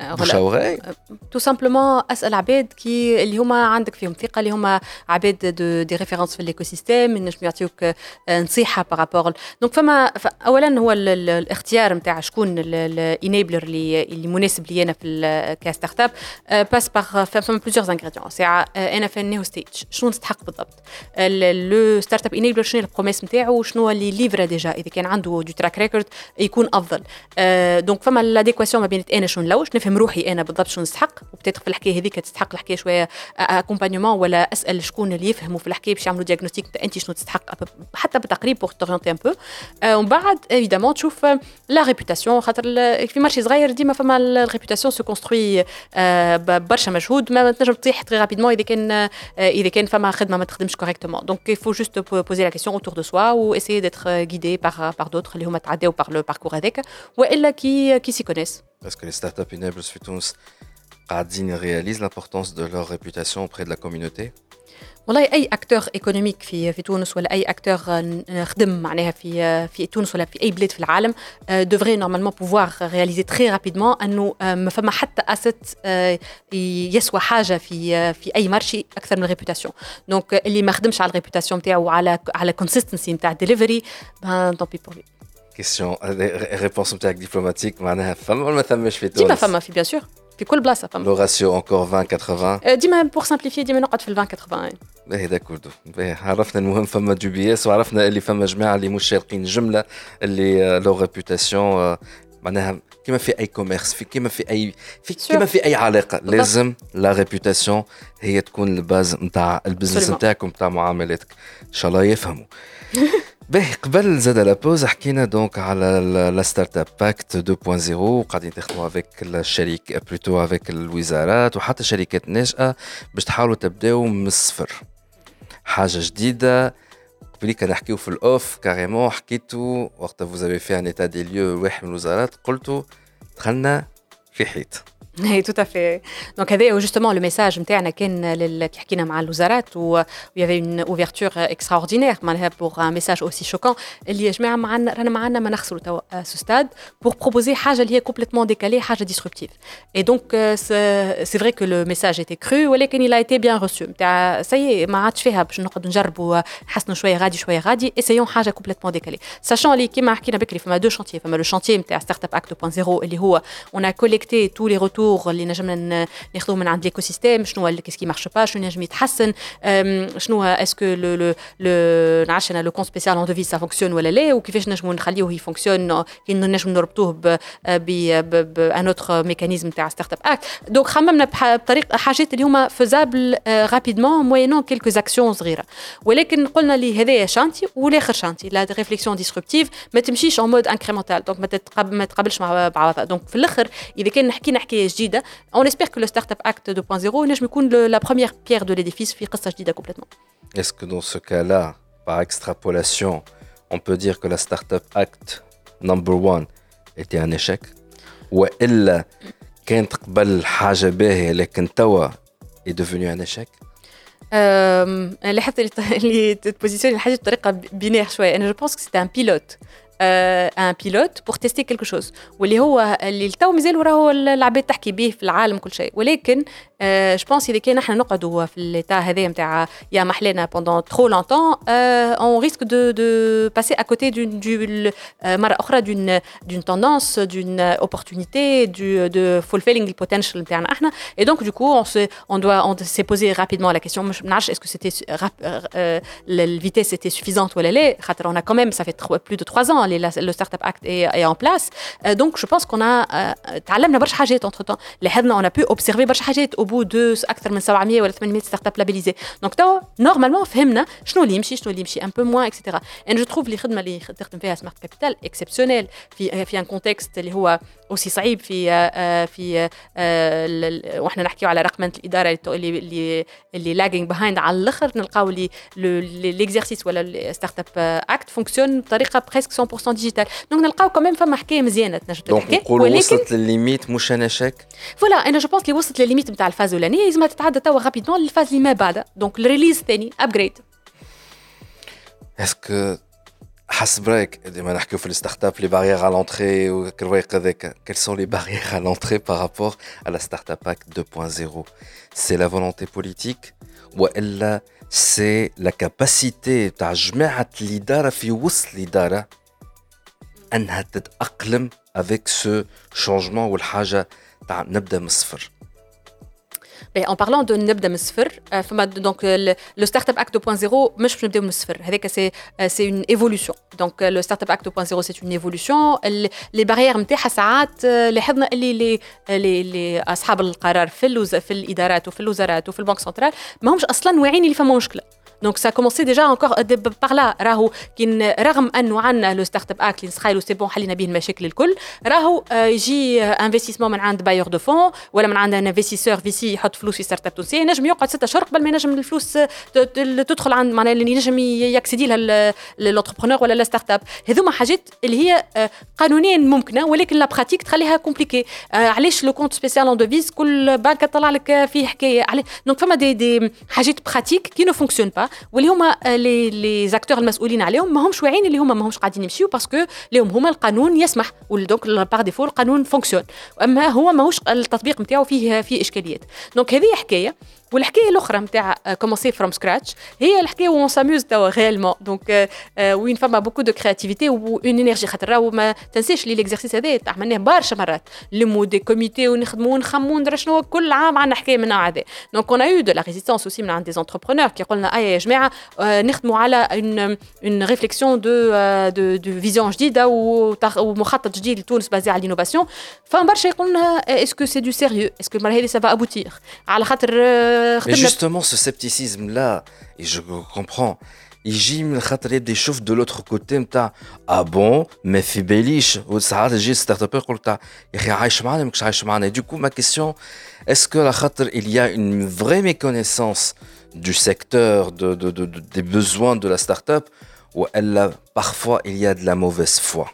مشاوري تو سامبلومون أسأل عباد كي اللي هما عندك فيهم ثقة اللي هما عباد دو دي ريفيرونس في الايكو سيستيم يعطيوك نصيحة بارابور دونك فما اولا هو الاختيار نتاع شكون الانيبلر اللي اللي مناسب لي أنا في كستارت اب باس باغ فما بلوزيور انغريديون ساعة أنا في النيو ستيج شنو نستحق بالضبط؟ لو ستارت اب انيبلر شنو البروميس نتاعو شنو اللي ليفرا ديجا إذا كان عنده دو تراك ريكورد يكون أفضل. دونك فما لاديكواسيون ما بين أنا شنو نلوش نفهم روحي أنا بالضبط شنو نستحق وبتاتر في الحكاية هذيك تستحق الحكاية شوية اكومبانيومون ولا أسأل شكون اللي يفهموا في الحكاية باش يعملوا ديagnostic أنت شنو تستحق؟ حتى بالتقريب بور تورينتي ان بو ومن بعد ايفيدامون تشوف لا ريبوتاسيون خاطر في مارشي صغير ديما فما الريبوتاسيون سو كونستروي برشا مجهود ما تنجم تطيح تري رابيدمون إذا كان إذا كان فما خدمة ما تخدمش كوريكتومون دونك il faut juste poser la question autour de soi ou essayer d'être guidé par par d'autres اللي هما تعداو par le parcours هذاك وإلا كي كي سي كونيس Est-ce que les startups enablers في تونس قاعدين réalisent l'importance de leur réputation auprès de la communauté والله اي اكتور ايكونوميك في في تونس ولا اي اكتور نخدم معناها في في تونس ولا في اي بلاد في العالم دوفري نورمالمون بوفوار رياليزي تري رابيدمون انه ما فما حتى اسيت يسوى حاجه في في اي مارشي اكثر من الريبوتاسيون دونك اللي ما خدمش على الريبوتاسيون نتاعو على على كونسيستنسي نتاع الدليفري طوبي بور كيستيون ريبونس نتاعك ديبلوماتيك معناها فما ولا ما ثماش في تونس ديما فما في بيان سور في كل بلاصه فما لو راسيو اونكور 20 80 ديما بور سامبليفي ديما نقعد في ال 20 80 باهي داك كردو باهي عرفنا المهم فما دو بي اس وعرفنا اللي فما جماعة اللي مش شارقين جملة اللي لو ريبوتاسيون معناها كيما في أي كوميرس في كيما في أي في كيما في أي علاقة لازم لا ريبوتاسيون هي تكون الباز نتاع البزنس نتاعكم نتاع معاملاتك. إن شاء الله يفهموا. باهي قبل زاد لا بوز حكينا دونك على لا ستارت أب باكت 2.0 وقاعدين تخدموا افيك الشريك بلوتو افيك الوزارات وحتى شركات ناشئه باش تحاولوا تبداو من الصفر. حاجة جديدة قبل كان نحكيو في الأوف كاريمون حكيتو وقت فوز في ان ايتا دي ليو واحد من الوزارات قلتوا دخلنا في حيط. Oui, tout à fait. Donc, avait justement le message نتاعنا كان كي حكينا مع الوزارات و il y avait une ouverture extraordinaire معناها pour un message aussi choquant اللي يا جماعه معنا رانا معنا ما نخسروا توا سو ستاد pour proposer حاجه اللي هي complètement décalée حاجه disruptive. Et donc c'est vrai que le message était cru ولكن il a été bien reçu نتاع سي ما عادش فيها باش نقعدوا نجربوا نحسنوا شويه غادي شويه غادي essayons حاجه complètement décalée. Sachant اللي كيما حكينا بكري فما دو شانتيي فما لو شانتيي نتاع ستارت اب اكت 2.0 اللي هو on a collecté tous les retours Retours اللي نجم ناخذوه من عند l'écosystème شنو qu'est-ce qui marche pas شنو نجم يتحسن شنو est-ce que le le le نعرفش أنا لو كونت سبيسيال اون دوفيز ça fonctionne ولا لا؟ وكيفاش نجموا نخليوه يفونكسيون؟ نجم نربطوه ب بان اوتر ميكانيزم تاع ستارت اب اكت دونك خممنا بطريقه حاجات اللي هما فيزابل رابيدمون موينون كيلكو اكسيون صغيرة. ولكن قلنا لي هذايا شانتي والآخر شانتي لا ريفليكسيون ديسربتيف ما تمشيش اون مود انكريمونتال دونك ما تقابلش مع بعضها. دونك في الأخر إذا كان حكينا حكايه جديده اون اسبير كو لو ستارت اب اكت 2.0 نجم يكون لا بروميير بيير دو ليديفيس في قصه جديده كومبليتمون Est-ce que dans ce cas-là, par extrapolation, on peut dire que la Startup Act number one était un échec Ou elle, كانت قبل حاجة باهية لكن توا est devenu un échec لاحظت اللي تبوزيسيوني الحاجه بطريقه بينير شويه انا جو بونس كو سيتي ان بيلوت ان بيلوت بور تيستي كيلكو شوز واللي هو اللي تو مازال راهو العباد تحكي به في العالم كل شيء ولكن جو بونس اذا كان احنا نقعدوا في ليتا هذايا نتاع يا محلينا بوندون ترو لونتون اون ريسك دو دو باسي ا كوتي دون دو مره اخرى دون دون توندونس دون اوبورتونيتي دو دو فولفيلينغ البوتنشال نتاعنا احنا اي دونك دو كو اون سي اون دوا اون سي بوزي رابيدمون لا كيسيون مش نعرفش اسكو سيتي الفيتيس سيتي سوفيزونت ولا لا خاطر اون كوميم سا في بلو دو 3 ans le Startup Act est, en place. Euh, donc, je pense qu'on a تعلمنا برشا حاجات entre temps. لاحظنا on a pu observer برشا حاجات au bout de اكثر من 700 ولا 800 ستارت اب لابيليزي. دونك تو نورمالمون فهمنا شنو اللي يمشي شنو اللي يمشي un peu moins etc. ان جو تروف اللي خدمه اللي تخدم فيها سمارت كابيتال اكسبسيونيل في في ان كونتكست اللي هو اوسي صعيب في في واحنا نحكيو على رقمنه الاداره اللي اللي اللي لاجينج بيهايند على الاخر نلقاو اللي ليكزرسيس ولا الستارت اب اكت فونكسيون بطريقه بريسك 100% ديجيتال دونك نلقاو كمان فما حكايه مزيانه تنجم تحكي ولكن وصلت للليميت مش انا شك فوالا انا جو بونس اللي وصلت للليميت نتاع الفاز الاولانيه لازم تتعدى توا رابيدمون للفاز اللي ما بعدها دونك الريليز الثاني ابجريد اسكو حسب رايك ديما نحكيو في الستارت اب لي باريير على لونتري وكروايق هذاك quelles sont les barrières à l'entrée par rapport à la startup act 2.0 c'est la volonté politique والا سي لا كاباسيتي تاع جماعه الاداره في وسط الاداره أنها تتأقلم افيك سو شونجمون والحاجة تاع نبدأ من الصفر. En parlant de نبدأ من الصفر فما دونك لو ستارت اب اكت 2.0 مش باش نبداو من الصفر. هذاك سي سي اون ايفولوسيون دونك لو ستارت اب اكت 2.0 سي اون ايفولوسيون لي باريير نتاعها ساعات لاحظنا اللي لي لي لي أصحاب القرار في في الإدارات وفي الوزارات وفي البنك سنترال ما همش أصلا واعيين اللي فما مشكلة. دونك سا كومونسي ديجا انكور باغ لا راهو كي رغم انه عندنا لو ستارت اب اكت اللي نسخايلو سي بون حلينا به المشاكل الكل راهو يجي انفستيسمون من عند بايور دو فون ولا من عند ان انفستيسور في سي يحط فلوس في ستارت اب تونسيه نجم يقعد ستة اشهر قبل ما ينجم الفلوس تدخل عند معناها اللي ينجم يكسيدي لها لونتربرونور ولا ستارت اب هذوما حاجات اللي هي قانونيا ممكنه ولكن لا براتيك تخليها كومبليكي علاش لو كونت سبيسيال اون دوفيز كل بنك طلع لك فيه حكايه دونك فما دي دي حاجات براتيك كي نو فونكسيون با واللي هما لي لي زاكتور المسؤولين عليهم ما همش واعيين اللي هما ما همش قاعدين يمشيو باسكو لهم هما القانون يسمح دونك بار ديفو القانون فونكسيون أما هو ماهوش التطبيق نتاعو فيه فيه إشكاليات. دونك هذه حكاية. والحكاية الأخرى نتاع كومونسي فروم سكراتش هي الحكاية وون ساموز توا ريالمون دونك وين فما بوكو دو كرياتيفيتي و اون انرجي خاطر راهو ما تنساش لي ليكزرسيس هذا عملناه برشا مرات. لمو دي كوميتي ونخدموا ونخموا ندرا شنو كل عام عندنا حكاية من النوع هذا دونك اون ايو دو لا ريزيستونس اوسي من عند دي زونتربرونور كي قلنا أي يا جماعة نخدموا على اون اون ريفليكسيون دو دو دو فيزيون جديدة ومخطط جديد لتونس بازي على الانوفاسيون فما برشا يقولنا اسكو سي دو سيريو اسكو المره هذه سافا ابوتير على خاطر Mais justement, ce scepticisme-là, et je comprends, يجي من خاطر يبدا يشوف دو لوتر كوتي نتاع اه بون ما في باليش وساعات يجي ستارت اب يقول يا اخي عايش معنا ماكش عايش معنا دو كو ما كيسيون اسكو على خاطر il y a une vraie méconnaissance du secteur de, de, de, de des besoins de la start-up ou elle parfois il y a de la mauvaise foi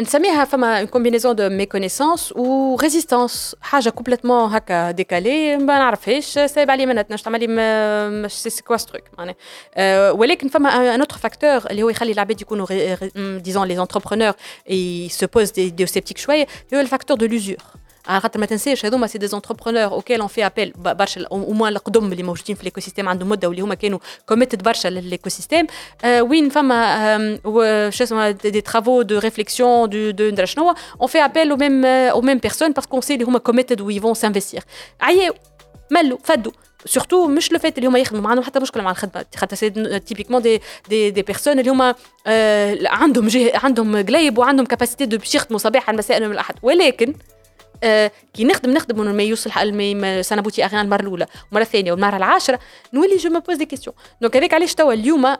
نسميها فما كومبينيزون دو ميكونيسونس و ريزيستانس حاجه كومبليتمون هكا ديكالي ما نعرفهاش سايب علي منها تنجم تعمل لي مش سي كوا ستروك معناها ولكن فما ان اوتر فاكتور اللي هو يخلي العباد يكونوا ديزون لي انتربرونور سو بوز دي, دي سيبتيك شويه هو الفاكتور دو لوزور على خاطر ما تنساش هذوما سي دي زونتربرونور اوكيل اون في ابل برشا أو موان القدم اللي موجودين في الايكو سيستيم عندهم مده واللي هما كانوا كوميتد برشا للايكو سيستيم وين فما شو اسمه دي ترافو دو ريفليكسيون دو دو ندرا شنو اون في ابل أو ميم أو ميم بيرسون باسكو سي اللي هما كوميتد وي فون سانفستيغ عياو ملوا فدوا سورتو مش لو فات اللي هما يخدموا عندهم حتى مشكله مع الخدمه خاطر سي تيبيكمون دي دي دي بيرسون اللي هما عندهم جه عندهم قلايب وعندهم كاباسيتي دو باش يخدموا صباحا مساء من الاحد ولكن آه كي نخدم نخدم ما يوصل سنه بوتي اغيان المرة الأولى. المرة الثانية والمرة العاشرة نولي جو مو بوز دي كيستيون دونك هذاك علاش توا اليوم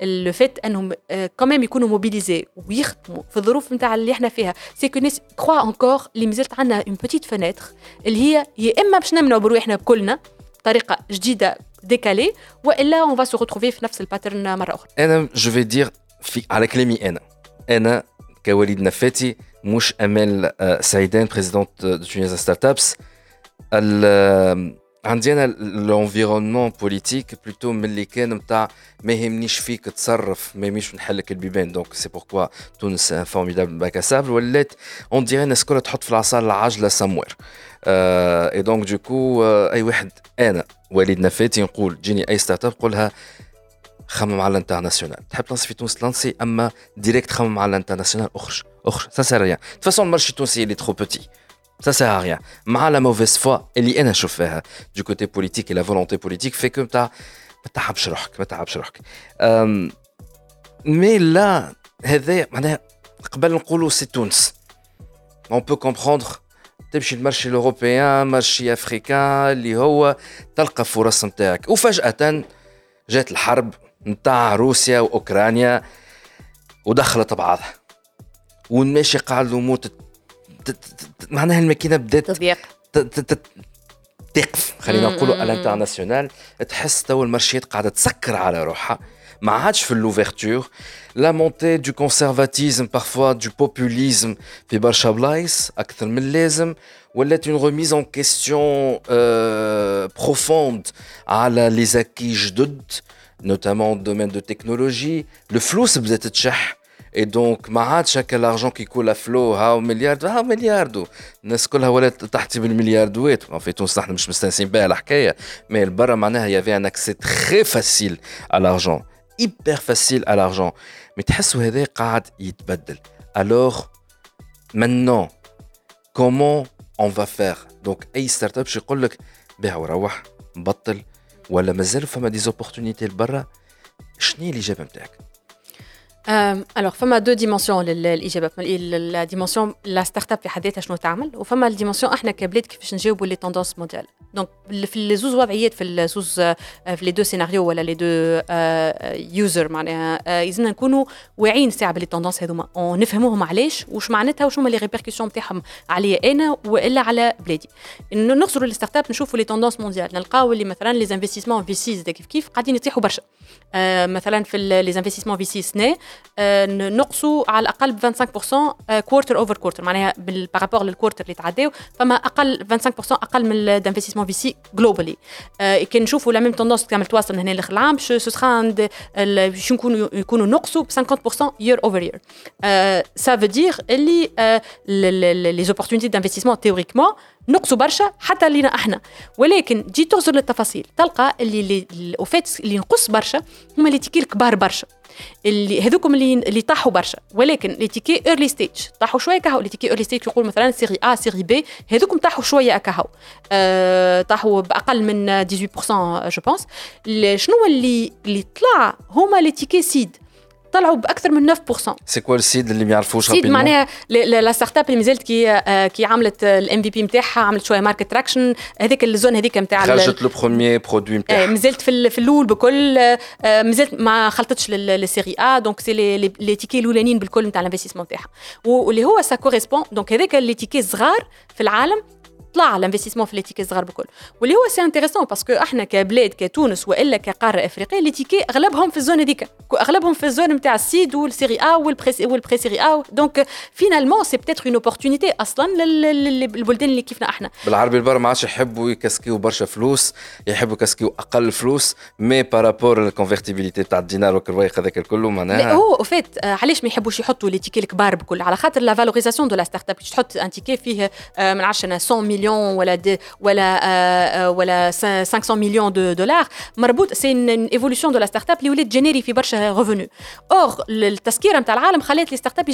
لو فات أنهم كوميم يكونوا موبيليزي ويخدموا في الظروف نتاع اللي إحنا فيها سي كو ناس كخوا انكور اللي مازالت عندنا. اون بوتيت فenêtre اللي هي يا إما باش نمنعوا برواحنا بكلنا بطريقة جديدة ديكالي وإلا اون فا سو ريتروفي في نفس الباترن مرة أخرى. أنا جو في دير على كلامي أنا. أنا كوليد نفاتي مش أمال سعيدان بريزيدونت دو تونيزا ستارت ابس عندي أنا لونفيرونمون بوليتيك بلوتو من اللي كان نتاع ما يهمنيش فيك تصرف ما يهمنيش نحلك البيبان. دونك سي بوركوا تونس فورميدابل باك سابل ولات اون ديري الناس كلها تحط في العصا العجلة سموير اي دونك دوكو أي واحد أنا وليد نفاتي نقول جيني أي ستارت اب قولها خمم على الانترناسيونال. تحب تلانسي في تونس تلانسي أما ديريكت خمم على الانترناسيونال أخرج. اخرج سا سير ريان de toute façon المارشي التونسي اللي ترو بوتي ça sert à rien مع la mauvaise foi اللي انا نشوف فيها du côté politique et la volonté politique fait que ما تعبش روحك ما تعبش روحك مي لا هذا معناها قبل نقولوا سي تونس on peut comprendre تمشي المارشي الاوروبيان مارشي افريكان اللي هو تلقى فرص نتاعك وفجاه جات الحرب نتاع روسيا واوكرانيا ودخلت بعضها والماشي قاعد الأمور معناها الماكينه بدأت تضيق. تقف. خلينا نقولوا الانترناسيونال تحس تو المارشيات قاعدة تسكر على روحها. ما عادش في لوفرتور لا مونتي دو كونسرفاتيزم بارفوا دو بوبوليزم في برشا بلايص أكثر من اللازم. ولات اون ريميز اون كيستيون بروفوند على لي زاكي جدد نوتامون دومين دو تكنولوجي الفلوس بدات تشح اي دونك ما عادش هكا لارجون كي يكون فلو هاو مليار هاو ملياردو الناس كلها ولات تحتي بالملياردوات في تونس نحن مش مستانسين بها الحكاية مي برا معناها يافي ان اكسي تري فاسيل ا لارجون hyper facile à l'argent. Mais تحسوا هذا قاعد يتبدل alors maintenant comment on va faire? Donc اي ستارت اب يقول لك بيع وروح بطل ولا مازال فما دي زوبورتونيتي لبرا شنو الاجابه نتاعك الوغ فما دو ديمونسيون للإجابة. لا ديمونسيون لا ستارت اب في حد ذاتها شنو تعمل وفما الديمونسيون إحنا كبلاد كيفاش نجاوبوا لي توندونس مونديال دونك في لي زوز وضعيات في الزوز في لي دو سيناريو ولا لي دو يوزر معناها يلزمنا نكونوا واعيين ساعة بلي توندونس هذوما. ونفهموهم علاش وش معناتها وش هما لي ريبركسيون نتاعهم عليا أنا وإلا على بلادي. نخزروا ستارت اب نشوفوا لي توندونس مونديال نلقاو اللي مثلا لي انفستيسمون في سيز كيف كيف؟ قاعدين يطيحوا برشا. مثلا في لي انفستيسمون في سي سنه نقصوا على الأقل ب 25% كوارتر اوفر كوارتر معناها بارابور للكوارتر اللي تعداو فما أقل 25% أقل من الانفستيسمون في سي جلوبالي كي نشوفوا لا ميم توندونس تعمل تواصل هنا لاخر العام سو سخا باش يكونوا يكونوا نقصوا ب 50% يير اوفر يير سا فو دير اللي لي زوبورتونيتي دانفستيسمون تيوريكمون نقصوا برشا حتى لينا إحنا. ولكن جي تغزر للتفاصيل تلقى اللي اللي اللي نقص برشا هما لي تيكي الكبار برشا. اللي هذوكم اللي اللي طاحوا برشا. ولكن لي تيكي ايرلي ستيج طاحوا شوية كهو. لي تيكي ايرلي ستيج يقول مثلا سيري ا سيري بي هذوكم طاحوا شوية كهو. أه طاحوا بأقل من 18% جو بونس شنو اللي اللي طلع؟ هما لي تيكي سيد طلعوا بأكثر من 9% سي كوا السيد اللي ما يعرفوش سيد معناها لا ستارت اب اللي مازالت كي كي عملت الام في بي نتاعها عملت شوية ماركت تراكشن هذيك الزون هذيك نتاع خرجت لو بروميي برودوي نتاعها مازالت في, في الأول بكل مازالت ما خلطتش للسيري ا دونك سي لي تيكي الأولانيين بالكل نتاع الانفستيسمون نتاعها واللي هو سا كوريسبون دونك هذاك لي تيكي صغار في العالم طلع الانفستيسمون في لي تيكي الصغار بكل. واللي هو سي انتريسون باسكو إحنا كبلاد كتونس وإلا كقارة إفريقية لي تيكي أغلبهم في الزون هذيك. أغلبهم في الزون نتاع السيد والسيري أ والبري سيري أ. دونك فينالمون سي بتيتر اون اوبورتونيتي أصلا للبلدان اللي كيفنا أحنا. بالعربي البر ما عادش يحبوا يكسكيو برشا فلوس يحبوا يكسكيو أقل فلوس مي بارابور الكونفرتيبيليتي تاع الدينار والكروايق هذاك الكل معناها هو فات علاش ما يحبوش يحطوا لي تيكي الكبار بكل؟ على خاطر لا فالوريزاسيون دو لا ستارت اب تحط ان تيكي فيه ما نعرفش أنا 100 مليون ولا دي ولا ولا 500 مليون دو دولار مربوط سي ان ايفولوسيون دو لا ستارت اب اللي ولات جينيري في برشا ريفونو اور التسكيره نتاع العالم خلات لي ستارت اب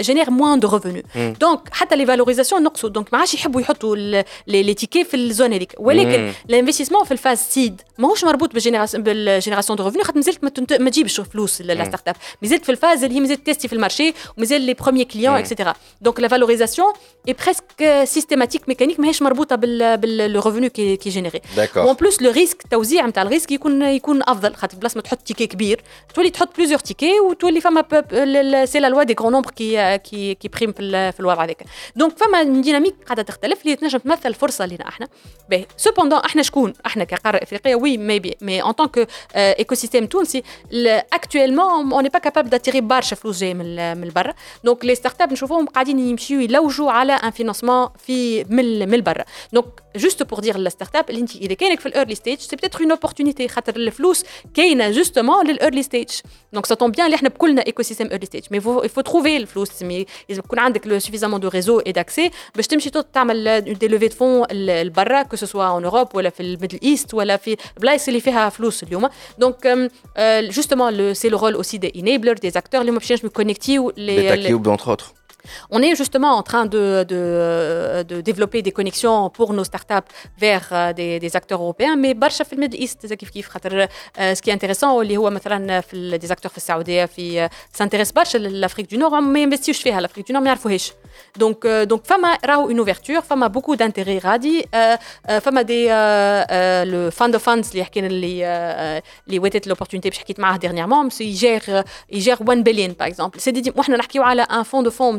جينير موان دو ريفونو دونك حتى لي فالوريزاسيون نقصوا دونك ما عادش يحبوا يحطوا لي تيكي في الزون هذيك ولكن الانفستيسمون في الفاز سيد ماهوش مربوط بالجينيراسيون دو ريفونو خاطر مازلت ما تجيبش فلوس لا ستارت اب مازلت في الفاز اللي هي مازلت تيستي في المارشي ومازال لي بروميي كليون اكسيتيرا دونك لا فالوريزاسيون اي بريسك سيستيماتيك ميكانيك ماهيش مربوطة بال ريفونو كي كي جينيري وان بلوس لو ريسك التوزيع نتاع الريسك يكون يكون أفضل. خاطر بلاصة ما تحط تيكي كبير. تولي تحط بليزيور تيكي وتولي فما سي لا لوا دي غران نومبر كي كي كي بريم في, في الوضع هذاك. دونك فما ديناميك قاعدة تختلف اللي تنجم تمثل فرصة لنا إحنا. باهي سوبوندون إحنا شكون؟ إحنا كقارة إفريقية وي ميبي مي ان طونك ايكو سيستيم تونسي اكtuellement اون با كابابل داتيري برشا فلوس جاي من من برا دونك لي ستارت اب نشوفوهم قاعدين يمشيو يلوجوا على ان فينانسمون في من من برا دونك جوست بور دير الستارت اب اللي انت اذا كانك في الايرلي ستيج سي بتيتر اون اوبورتونيتي خاطر الفلوس كاينه جوستومون للايرلي ستيج دونك سا طون بيان اللي احنا بكلنا ايكو سيستيم ايرلي ستيج مي فو تروفي الفلوس مي لازم يكون عندك سوفيزامون دو ريزو اي داكسي باش تمشي تعمل دي لوفي دو فون لبرا كو سوسوا اون اوروب ولا في الميدل ايست ولا في بلايص اللي فيها فلوس اليوم دونك جوستومون سي لو رول اوسي دي انيبلر دي اكتور اللي ما باش يكونيكتيو لي entre autres On est justement en train de, de, de, développer des connexions pour nos startups vers des, des acteurs européens, mais برشا في الميدل ايست كيف كيف خاطر ce qui est intéressant اللي هو مثلا في des acteurs في السعوديه في سانتيريس برشا لافريك دو نور ما ينفستيوش فيها لافريك دو نور ما يعرفوهاش دونك دونك فما راهو اون اوفرتور فما بوكو دانتيغي غادي فما دي لو فاند اوف فاندز اللي حكينا اللي اللي واتت لوبورتونيتي باش حكيت معاه ديرنييرمون يجير يجير 1 بليون باغ اكزومبل سي دي وحنا نحكيو على ان فون دو فون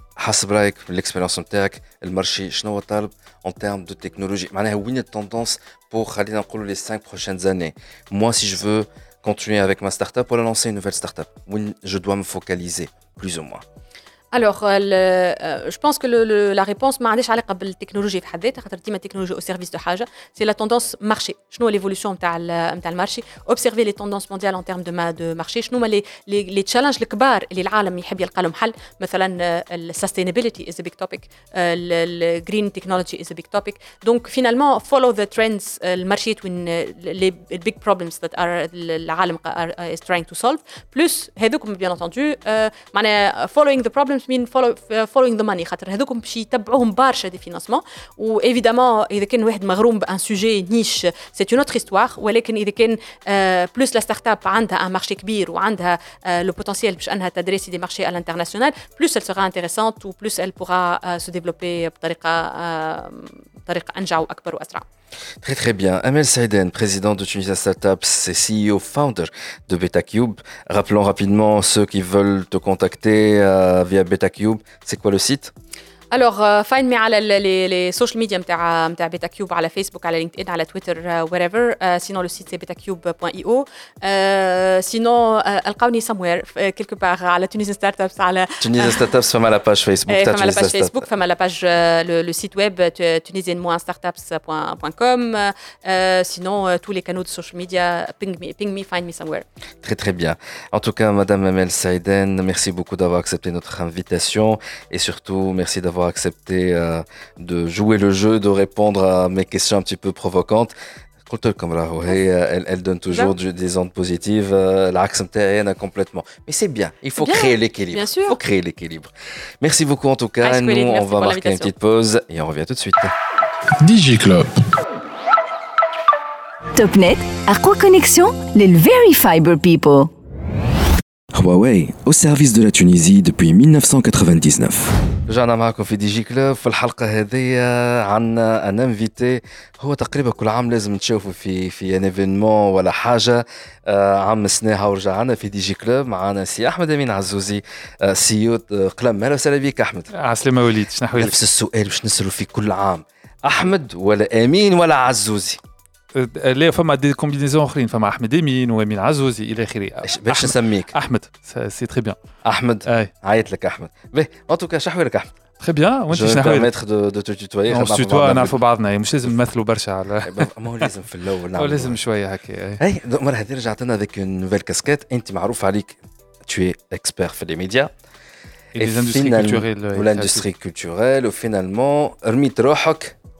حسب رايك من الاكسبيرينس نتاعك المارشي شنو هو طالب en termes de technologie معناها وين التوندونس بور خلينا نقولوا les 5 prochaines années moi si je veux continuer avec ma startup ou lancer une nouvelle startup où je dois me focaliser plus ou moins Alors, je pense que le, le, la réponse ما عندهاش علاقه بالتكنولوجيا في حد ذاتها خاطر ديما التكنولوجيا au service de حاجه سي لا توندونس مارشي شنو ليفولوسيون نتاع نتاع المارشي اوبسيرفي لي توندونس مونديال ان تيرم دو ما دو مارشي شنو هما لي لي تشالنج الكبار اللي العالم يحب يلقى لهم حل مثلا السستينابيلتي از ا بيج توبيك الجرين تكنولوجي از ا بيج توبيك دونك فينالمون فولو ذا ترندز المارشي وين لي بيج بروبلمز ذات ار العالم از تراينج تو سولف بلس هذوكم بيان انتوندو معناها فولوينغ ذا بروبلمز مين فولوينغ ذا ماني خاطر هذوكم باش يتبعوهم برشا دي فينانسمون وايفيدامون إذا كان واحد مغروم بأن سوجي نيش سي اون اوتر استوار ولكن إذا كان بلوس لا ستارت اب عندها ان مارشي كبير وعندها لو بوتنسيال باش أنها تدريسي دي مارشي على الانترناسيونال بلوس elle sera intéressante و بلوس elle pourra développer بطريقة بطريقة أنجع واكبر واسرع Très très bien. Amel Saïden, président de Tunisia Startups et CEO founder de BetaCube. Rappelons rapidement ceux qui veulent te contacter euh, via BetaCube. C'est quoi le site? الوغ فاين مي على لي سوشيال ميديا نتاع نتاع بيتا كيوب على فيسبوك على لينكد ان على تويتر وير ايفر سينون لو سيت سي بيتا كيوب بوان اي او سينون القاوني سموير كيلكو باغ على تونيزيان ستارت ابس على تونيزيان ستارت ابس فما لا باج فيسبوك تاع فما لا باج فيسبوك فما لا باج لو سيت ويب تونيزيان موان ستارت ابس بوان كوم سينون tous les canaux de social media ping me ping me find me somewhere très très bien en tout cas madame Amel Saïden merci beaucoup d'avoir accepté notre invitation et surtout merci d'avoir accepté euh, de jouer le jeu, de répondre à mes questions un petit peu provocantes. Elle, elle donne toujours des ondes positives, euh, l'accent terrien complètement. Mais c'est bien, il faut créer l'équilibre. Bien sûr. Il faut créer l'équilibre. Merci beaucoup en tout cas. Nous, on va marquer une petite pause et on revient tout de suite. DigiClub. TopNet, quoi connexion, les Very Fiber People. Huawei, au service de la Tunisie depuis 1999. رجعنا معكم في دي جي كلوب في الحلقة هذه عندنا ان انفيتي هو تقريبا كل عام لازم تشوفوا في في ان ايفينمون ولا حاجة عام سناها ورجعنا في دي جي كلوب معنا سي أحمد أمين عزوزي سي أو قلم أهلا وسهلا بك أحمد عسلامة وليد شنو؟ نفس السؤال باش نسألوا فيه كل عام أحمد ولا أمين ولا عزوزي؟ لا فما دي كومبينيزون أخرين فما أحمد امين وأمين عزوزي إلى آخره. باش نسميك؟ أحمد سي تري بيان أحمد. أي. عيط لك أحمد. باهي ان توكا شحوالك أحمد؟ تري بيان وأنت شنو أحوالك؟ دو دو توتوي اون توتوا نعرفوا بعضنا. مش لازم نمثلوا برشا على ما هو لازم في الأول نعمل لازم شوية هكا أي. المره هذه رجعت لنا ذيك نوفيل كاسكيت أنت معروف عليك tu es expert في les médias. Et les industries culturelles والindustrie culturelle. وفينالمون رميت روحك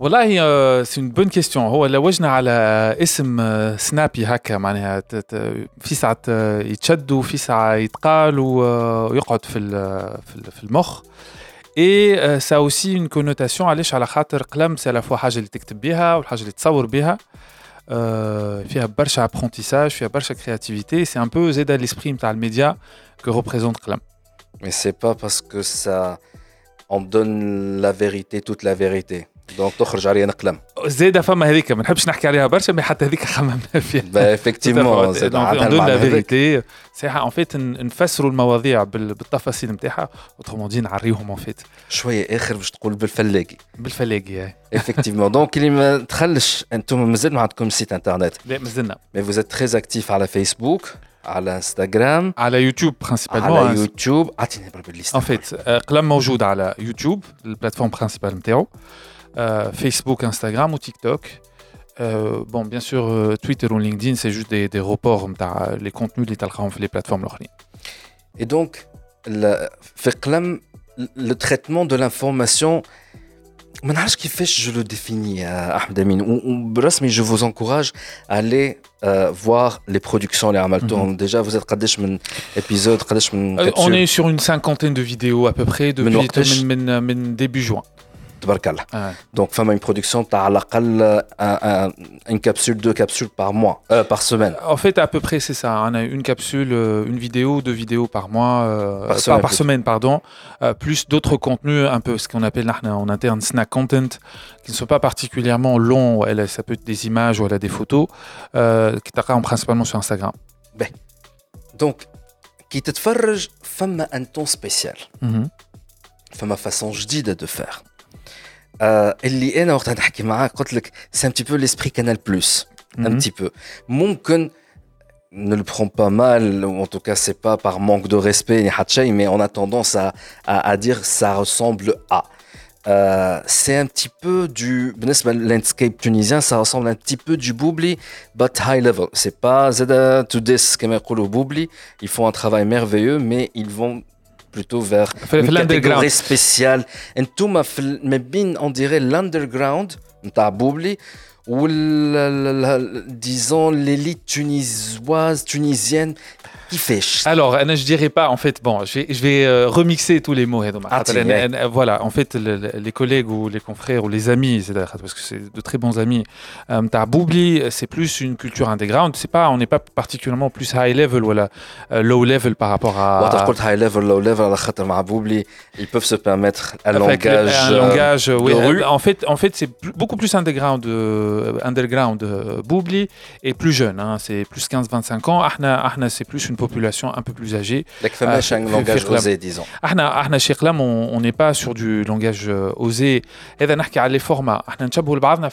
والله سي اون بون كيستيون هو لوجنا على اسم سنابي هكا معناها في ساعة يتشد وفي ساعة يتقال ويقعد في في المخ اي سا اوسي اون كونوتاسيون علاش على خاطر قلم سي على فوا حاجه اللي تكتب بها والحاجه اللي تصور بها فيها برشا ابرونتيساج فيها برشا كرياتيفيتي سي ان بو زيد ليسبري نتاع الميديا كو ريبريزونت قلم Mais c'est pas parce que ça on donne la vérité toute la vérité دونك تخرج عليا نقلم زيد فما هذيك ما نحبش نحكي عليها برشا مي حتى هذيك خممنا فيها. افكتيفمون زيد لا فيريتي صحيح اون فيت نفسروا المواضيع بالتفاصيل نتاعها اوترومون دي نعريهم اون فيت شوية اخر باش تقول بالفلاقي بالفلاقي افكتيفمون دونك اللي ما دخلش أنتم مازال ما عندكم سيت انترنت لا مازلنا مي فوز تري اكتيف على فيسبوك على انستغرام على يوتيوب برينسيبالمون على يوتيوب اعطيني بربي الليست ان فيت قلم موجود على يوتيوب البلاتفورم برينسيبال نتاعو Facebook, Instagram ou TikTok. Euh, bon, bien sûr, euh, Twitter ou LinkedIn, c'est juste des, des reports, les contenus les les plateformes. Et donc, le, le traitement de l'information, je le définis, Ahmed Amin. Mais je vous encourage à aller euh, voir les productions, les Amaltour. Mm -hmm. Déjà, vous êtes Kadesh من épisode, Kadesh On est sur une cinquantaine de vidéos à peu près depuis début juin. تبارك الله دونك فما une production تاع على الاقل une capsule deux capsules par mois euh, par semaine en fait à peu près c'est ça on a une capsule une vidéo deux vidéos par mois euh, par, semaine, par, par semaine pardon euh, plus d'autres contenus un peu ce qu'on appelle en interne snack content qui ne sont pas particulièrement longs elle, ça peut être des images ou elle a des photos qui t'attendent principalement sur Instagram ben. donc qui تتفرج فما un ton spécial mm -hmm. فما façon جديده de faire اللي انا وقت نحكي معاك قلت لك سي ان بو ليسبري كانال بلوس ان بتي بو ممكن ne le prends pas mal, ou en tout cas c'est pas par manque de respect mais on a tendance à, à, à dire ça ressemble à. Euh, c'est un petit peu du landscape tunisien, ça ressemble un petit peu du Boubli, but high level. C'est pas Zeda to this comme Boubli. Ils font un travail merveilleux, mais ils vont plutôt vers une catégorie spéciale. Et tout ma on dirait l'underground, ou disons l'élite tunisoise, tunisienne alors, je dirais pas, en fait, bon, je vais, je vais euh, remixer tous les mots. Ah, voilà, en fait, les collègues ou les confrères ou les amis, parce que c'est de très bons amis, euh, Boubli, c'est plus une culture underground. C'est pas, on n'est pas particulièrement plus high level ou euh, low level par rapport à. high level, low level, Boubli, ils peuvent se permettre un langage. Un langage, oui. En fait, en fait c'est beaucoup plus underground, underground Boubli et plus jeune. Hein, c'est plus 15-25 ans. Ahna c'est plus une population un peu plus âgée. Euh, langage osé, disons. on n'est pas sur du langage euh, osé. Et on les formats. On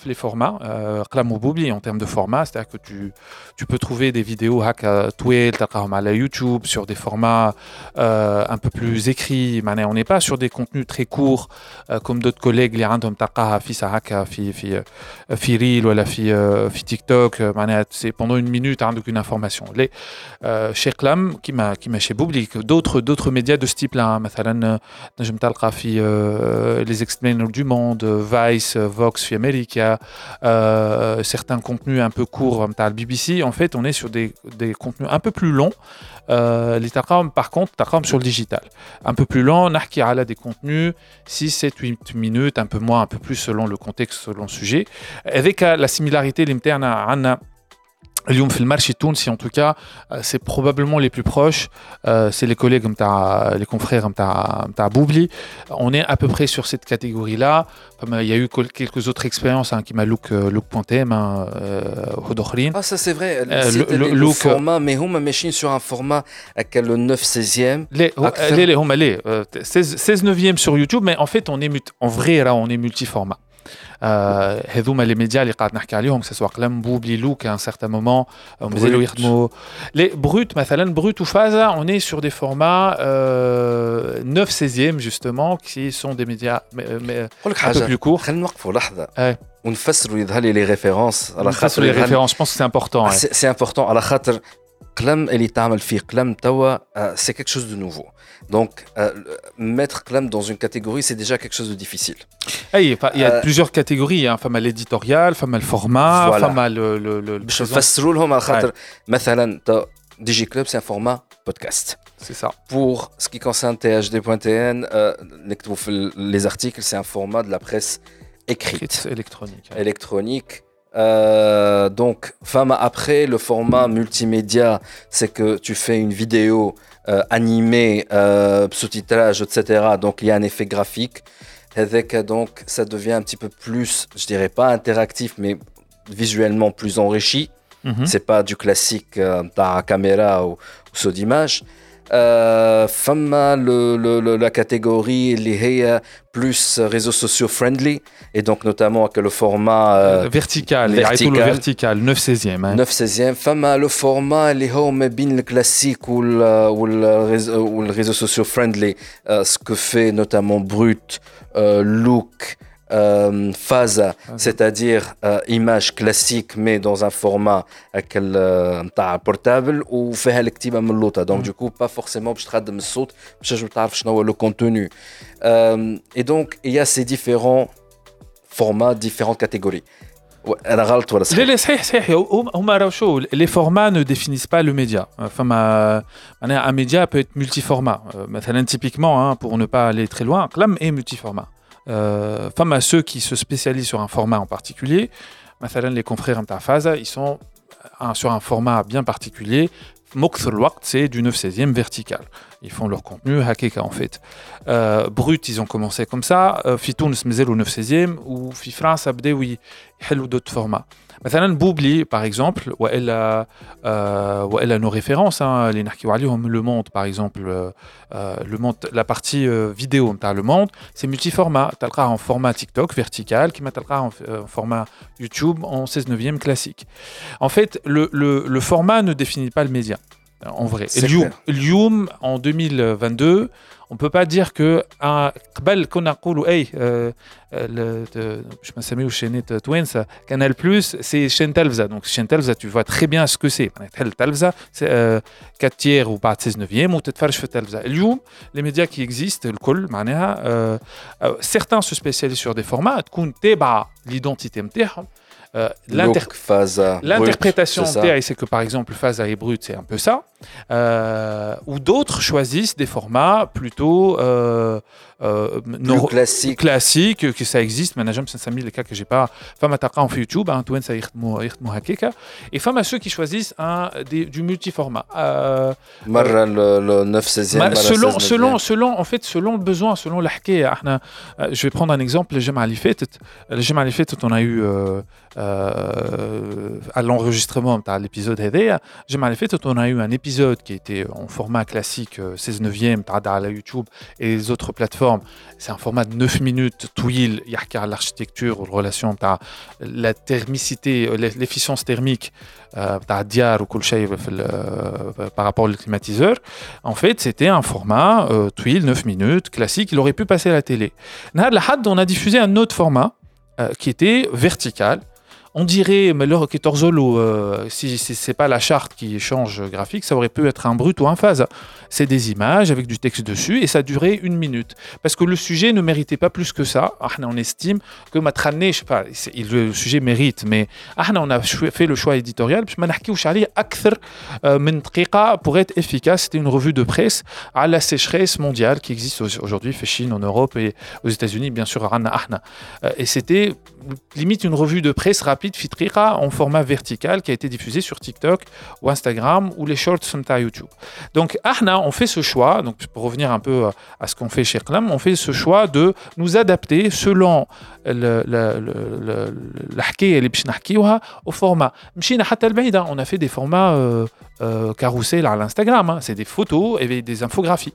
les formats. Euh, en termes de format, c'est-à-dire que tu, tu peux trouver des vidéos à YouTube, sur des formats euh, un peu plus écrits. On n'est pas sur des contenus très courts comme d'autres collègues. Les random taqaha, fi sahaka, fi reel ou la fi TikTok. C'est pendant une minute, hein, une information. Les, chez Clam qui m'a qui m'a chez Boubli d'autres d'autres médias de ce type-là مثلا نجم تلقى في les explainers du monde Vice Vox في America certains contenus un peu courts comme le BBC en fait on est sur des, des contenus un peu plus longs les par contre sur le digital un peu plus long نحكي على des contenus 6 7 8 minutes un peu moins un peu plus selon le contexte selon le sujet avec la similarité اللي متاعنا اليوم في المارشي التونسي en tout cas c'est probablement les plus proches c'est les collègues نتاع les confrères نتاع نتاع Boubli on est à peu près sur cette catégorie là il y a eu quelques autres expériences hein, qui m'a look look.tm hein, euh, ah ça c'est vrai le, le, le format mais هما ماشيين sur un format avec le 9 16e les les هما les 16 16 9e sur YouTube mais en fait on est en vrai là on est multiformat هذوما لي ميديا اللي قاعد نحكي عليهم سواء قلم بوبلي لوك à un certain moment مازالوا يخدموا les brut مثلا brut ou phase on est sur des formats euh, 9 16e justement qui sont des médias un peu plus courts خلينا نوقفوا لحظه ونفسروا يظهر لي لي ريفيرونس على خاطر لي ريفيرونس je pense que c'est important c'est important على خاطر قلم اللي تعمل فيه قلم توا c'est quelque chose de nouveau donc, euh, mettre Clam dans une catégorie, c'est déjà quelque chose de difficile. il y a euh, plusieurs catégories. Hein. Femme à l'éditorial, femme à le format, voilà. femme à le. le, le, Je fasse DigiClub, c'est un format podcast. C'est ça. Pour ce qui concerne THD.tn, euh, les articles, c'est un format de la presse écrite. électronique. Électronique. Euh, donc, femme après, le format multimédia, c'est que tu fais une vidéo euh, animé, euh, sous-titrage, etc. Donc il y a un effet graphique. Avec donc ça devient un petit peu plus, je dirais pas interactif, mais visuellement plus enrichi. Mhm. C'est pas du classique euh, caméra ou, ou saut d'image. Euh, femme le, le, la catégorie les plus réseaux sociaux friendly et donc notamment que le format euh, vertical vertical, vertical 9 16e hein. 9 16e femme le format les home bin le classique ou le, ou le, réseau, ou le réseau social friendly euh, ce que fait notamment brut euh, euh, look, euh, phase, c'est-à-dire euh, image classique mais dans un format avec euh, euh portable ou faire l'activa Donc mm. du coup, pas forcément je traduis le saut, je le contenu. Euh, et donc, il y a ces différents formats, différentes catégories. انا غلط ولا صحيح؟ لا لا صحيح صحيح هما راهو شو لي فورما ne définissent pas le média فما معناها un média peut être multiformat مثلا typiquement hein, pour ne pas aller très loin Clam est multiformat euh, femme à ceux qui se spécialisent sur un format en particulier. les confrères Interfaza, ils sont sur un format bien particulier. c'est du 9-16e vertical. ils font leur contenu hakeka en fait. Euh, Brut, ils ont commencé comme ça. Euh, Fitoun, Smezel ou 9 16e, ou Fifra, Sabde, oui, ou d'autres formats. Maintenant, Boubli, par exemple, ou elle a, euh, elle a nos références, hein, les Le Monde, par exemple, le monde, la partie euh, vidéo, as Le Monde, c'est multiformat. Tu as en format TikTok vertical, qui as en, en format YouTube en 16 9e classique. En fait, le, le, le format ne définit pas le média en vrai. Lyoum, en 2022, on peut pas dire que قبل كنا نقولوا اي باش ما نسميوش شينات توانسه Canal Plus c'est chaîne تلفزه donc chaîne تلفزه tu vois très bien ce que c'est تحل تلفزه 4 tiers ou بعد 16 9 وتتفرج في التلفزه اليوم les médias qui existent الكل معناها certains se spécialisent sur des formats تكون تابعه l'identité نتاعهم euh, l'interprétation c'est que par exemple phase et brut, c'est un peu ça. Euh, ou d'autres choisissent des formats plutôt euh, euh, classiques. classiques, que ça existe. Mais j'aime ça les cas que j'ai pas. Femme à en YouTube, hein, ça et femme à ceux qui choisissent un, des, du multiformat. Euh, le, le 9 16e. selon, selon, selon, en fait, selon le besoin, selon la je vais prendre un exemple. Le Jam Ali Le Jam Ali on a eu euh, à l'enregistrement de l'épisode on a eu un épisode qui était en format classique 16 9e à YouTube et les autres plateformes. C'est un format de 9 minutes, Twill, il y a l'architecture, relation, la thermicité, l'efficience thermique euh, diar ou euh, par rapport au climatiseur. En fait, c'était un format euh, Twill 9 minutes, classique, il aurait pu passer à la télé. On a diffusé un autre format qui était vertical on dirait, le Ketorzolo, euh, si, si c'est pas la charte qui change graphique, ça aurait pu être un brut ou un phase. C'est des images avec du texte dessus et ça durait une minute. Parce que le sujet ne méritait pas plus que ça. On estime que Matrané, je le sujet mérite, mais on a fait le choix éditorial. Euh, pour être efficace, c'était une revue de presse à la sécheresse mondiale qui existe aujourd'hui, fait Chine, en Europe et aux États-Unis, bien sûr, euh, Et c'était limite une revue de presse rapide Fitrira en format vertical qui a été diffusé sur TikTok ou Instagram ou les shorts sur YouTube. Donc, Ahna, on fait ce choix, donc pour revenir un peu à ce qu'on fait chez Klam, on fait ce choix de nous adapter selon le au format. On a fait des formats euh, euh, à l'Instagram, hein. c'est des photos et des infographies.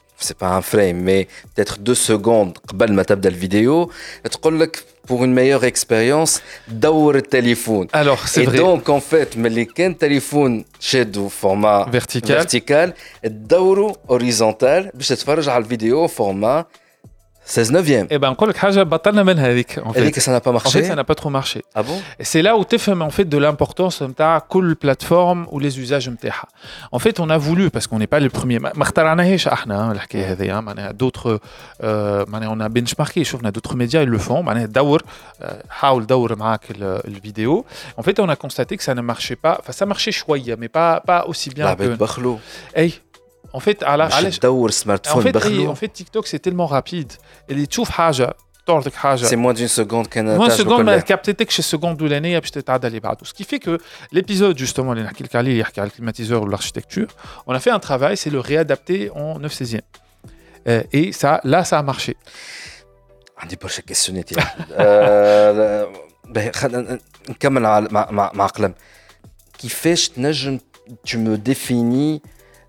c'est pas un frame, mais peut-être deux secondes avant ma table de la vidéo, pour une meilleure expérience, d'avoir le téléphone. Alors, c'est vrai. Et donc, en fait, mais les téléphone chez du format vertical, vertical d'avoir horizontal, je te la vidéo au format 16 neuvième. Eh ben, نقول حاجه بطلنا منها هذيك en fait. ça n'a pas marché. En fait, ça n'a pas trop marché. Ah bon Et c'est là où tu fais en fait de l'importance نتاع كل plateforme ou les usages نتاعها. En fait, on a voulu parce qu'on n'est pas les premiers ما اخترعناهاش احنا الحكايه هذيا معناها d'autres معناها on a benchmarké شفنا d'autres médias ils le font معناها دور حاول دور معاك الفيديو. En fait, on a constaté que ça ne marchait pas, enfin ça marchait شويه mais pas pas aussi bien que. بخلو. اي en fait, à la, en fait, en fait, TikTok c'est tellement rapide. Et les tchouf haja, c'est moins d'une seconde qu'un Moins d'une seconde, mais capté que chez seconde ou l'année, puis t'es d'aller Ce qui fait que l'épisode, justement, les le climatiseur ou l'architecture, on a fait un travail, c'est le réadapter en 9 16e. Euh, et ça, là, ça a marché. عندي برشا كيسيونات نكمل مع مع مع قلم كيفاش تنجم tu me définis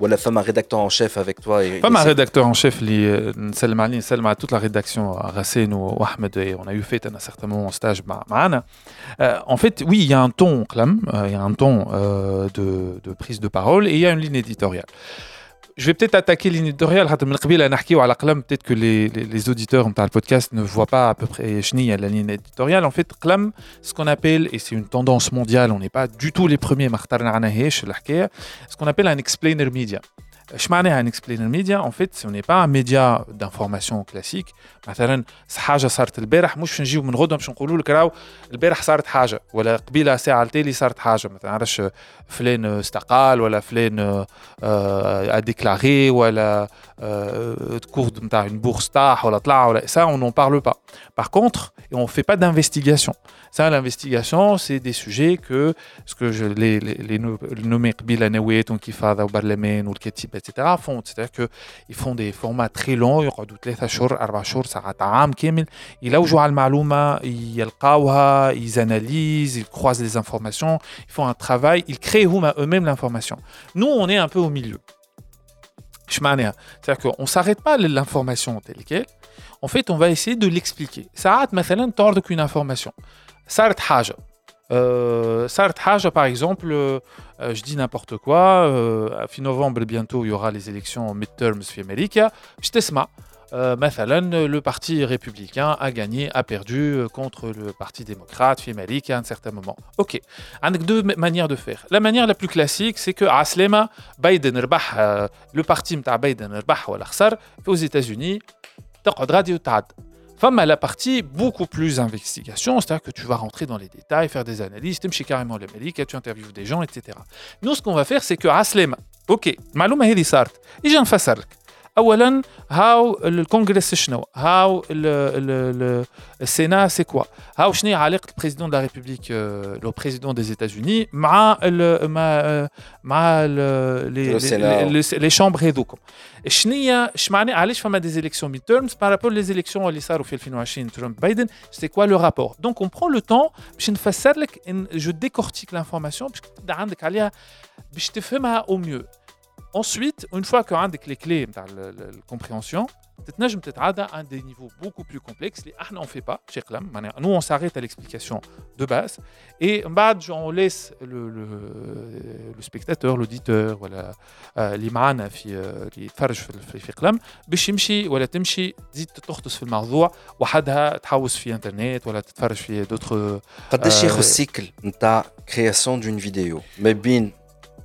ولا فما rédacteur en chef avec toi فما rédacteur en chef اللي نسلم عليه نسلم على toute la rédaction Racine ou Ahmed et on a eu fait un certain moment stage معنا euh, en fait oui il y a un ton clam il y a un ton euh, de, de prise de parole et il y a une ligne éditoriale je vais peut-être attaquer l'éditorial. Peut-être que les, les, les auditeurs le podcast ne voient pas à peu près la ligne éditoriale. En fait, ce qu'on appelle, et c'est une tendance mondiale, on n'est pas du tout les premiers, ce qu'on appelle un explainer media. اش معناها نكسبلين ميديا اون فيت سي با ميديا دانفورماسيون كلاسيك مثلا حاجة صارت البارح مش نجيو من غدوه باش نقولوا لك راهو البارح صارت حاجة ولا قبيله ساعه التالي صارت حاجة مثلا عرفش فلان استقال ولا فلان اديكلاري ولا كورد نتاع اون بورس طاح ولا طلع ولا سا اون نون بارل با باغ كونتر اون في با دانفستيغاسيون Ça, l'investigation, c'est des sujets que, ce que je les, les, les nommés قبيله نويت ونكيفاضه وبرلمان والكتيب etc. font. C'est-à-dire qu'ils font des formats très longs, يقعدوا ثلاثة شهور أربع شهور ساعات عام كامل يلوجوا على المعلومة يلقاوها ils analysent, ils croisent les informations, ils font un travail, ils créent eux-mêmes l'information. Nous, on est un peu au milieu. C'est-à-dire qu'on ne s'arrête pas à l'information telle qu'elle. En fait, on va essayer de l'expliquer. Ça euh, a, par exemple, une information. Ça a, par exemple, je dis n'importe quoi. Euh, fin novembre, bientôt, il y aura les élections midterms en Amérique. Je t'esma. تسمع مثلا le parti républicain a gagné a perdu contre le parti démocrate في أمريكا à un certain moment OK عندك deux manières de faire la manière la plus classique c'est que عسلامة بايدن ربح le parti نتاع بايدن ربح ولا خسر aux États-Unis تقعد غادي وتعد Femme à la partie beaucoup plus investigation, c'est-à-dire que tu vas rentrer dans les détails, faire des analyses, tu carrément l'Amérique, tu interviews des gens, etc. Nous, ce qu'on va faire, c'est que Aslem, ok, maloum هذه صارت, يجي نفسر لك. اولا هاو الكونغرس شنو هاو السينا سي كوا هاو شنو علاقه البريزيدون دو لا ريبوبليك لو بريزيدون دي ايتازوني مع ال مع مع لي شامبر هذوكم شنو اش معنى علاش فما دي زيليكسيون ميد تيرمز بارابور لي زيليكسيون اللي صاروا في 2020 ترامب بايدن سي كوا لو رابور دونك اون برون لو طون باش نفسر لك جو ديكورتيك لانفورماسيون باش تبدا عندك عليها باش تفهمها او ميو Ensuite, une fois qu'on a les clés de la compréhension, tu peux à des niveaux beaucoup plus complexes. On ne fait pas chez Clam. Nous, on s'arrête à l'explication de base. Et on laisse le, le, le spectateur, l'auditeur, voilà, اللي معنا في اللي يتفرج في في قلم باش يمشي ولا تمشي تزيد تغطس في الموضوع وحدها تحوس في انترنت ولا تتفرج في دوتر قداش ياخذ السيكل نتاع كرياسيون دون فيديو ما بين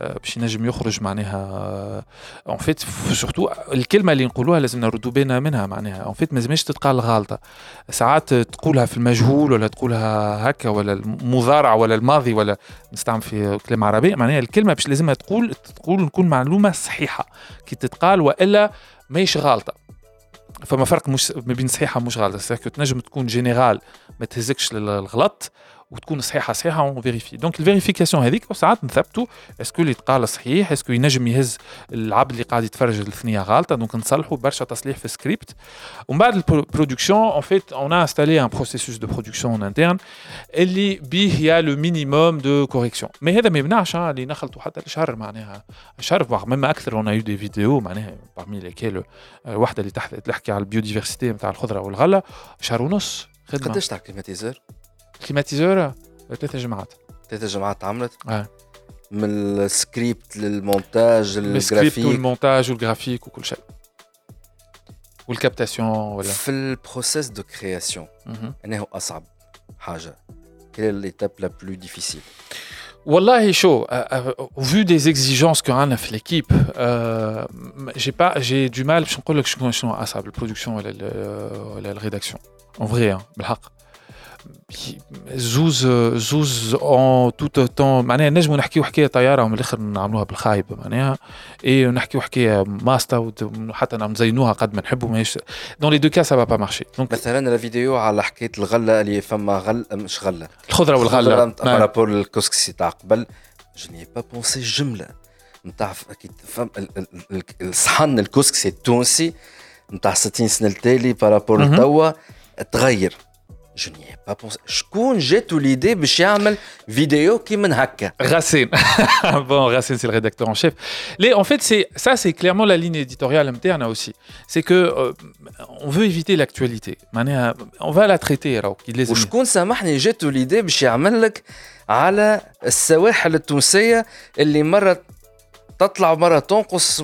باش ينجم يخرج معناها اون فيت سورتو الكلمة اللي نقولوها لازم نردوا بالنا منها معناها. اون فيت ما تتقال غالطه ساعات تقولها في المجهول ولا تقولها هكا ولا المضارع ولا الماضي ولا نستعمل في كلام عربي معناها الكلمة باش لازمها تقول تقول نكون معلومة صحيحة. كي تتقال وإلا ماهيش غالطه فما فرق مش ما بين صحيحة مش غلطة. تنجم تكون جينيرال ما تهزكش للغلط. وتكون صحيحة صحيحة اون فيريفي دونك الفيريفيكاسيون هذيك ساعات نثبتوا اسكو اللي تقال صحيح؟ اسكو ينجم يهز العبد اللي قاعد يتفرج الثنيه غالطة؟ دونك نصلحوا برشا تصليح في السكريبت ومن بعد البرودكسيون اون فيت اون انستالي ان بروسيسوس دو برودكسيون ان انترن اللي بيه يا لو مينيموم دو كوريكسيون مي هذا ما يمنعش اللي نخلطوا حتى الشهر معناها الشهر مما أكثر. اون يو دي فيديو معناها بارمي ليكيل الوحده اللي تحكي على البيوديفرسيتي نتاع الخضرة والغلة شهر ونص خدمة. قداش تاع كليماتيزور؟ كليماتيزور ثلاثة جماعات ثلاثة جماعات عملت؟ اه من السكريبت للمونتاج للجرافيك والمونتاج والجرافيك وكل شيء والكابتاسيون ولا في البروسيس دو كرياسيون انه اصعب حاجه كيل ليتاب لا بلو ديفيسيل والله شو au vu des exigences qu'on a في l'équipe euh, j'ai pas j'ai du mal باش نقول لك شنو شنو اصعب البرودكسيون ولا ولا الريداكسيون en vrai بالحق زوز زوز اون توت تون معناها نجموا نحكيو حكاية طيارة ومن الآخر نعملوها بالخايب معناها. اي نحكيو حكاية ماستا حتى نزينوها قد ما نحبوا ماهيش دون لي دو كا سا با مارشي دونك مثلا الفيديو على حكاية الغلة اللي فما غل مش غلة. الخضرة والغلة. بارابور الكسكسي تاع قبل جو ني با بونسي جملة. نتاع أكيد فهم الصحن الكسكسي التونسي نتاع 60 سنة التالي بارابور لتوا تغير. Je n'y ai pas pensé. شكون جاتو ليدي باش يعمل فيديو كي من هكا Racine. bon, Racine, c'est le rédacteur en chef. Les, en fait, c'est ça, c'est clairement la ligne éditoriale interne aussi. C'est que euh, on veut éviter l'actualité. On va la traiter. Alors, وشكون سامحني جاتو ليدي باش يعمل لك على السواحل التونسيه اللي مره تطلع ومره تنقص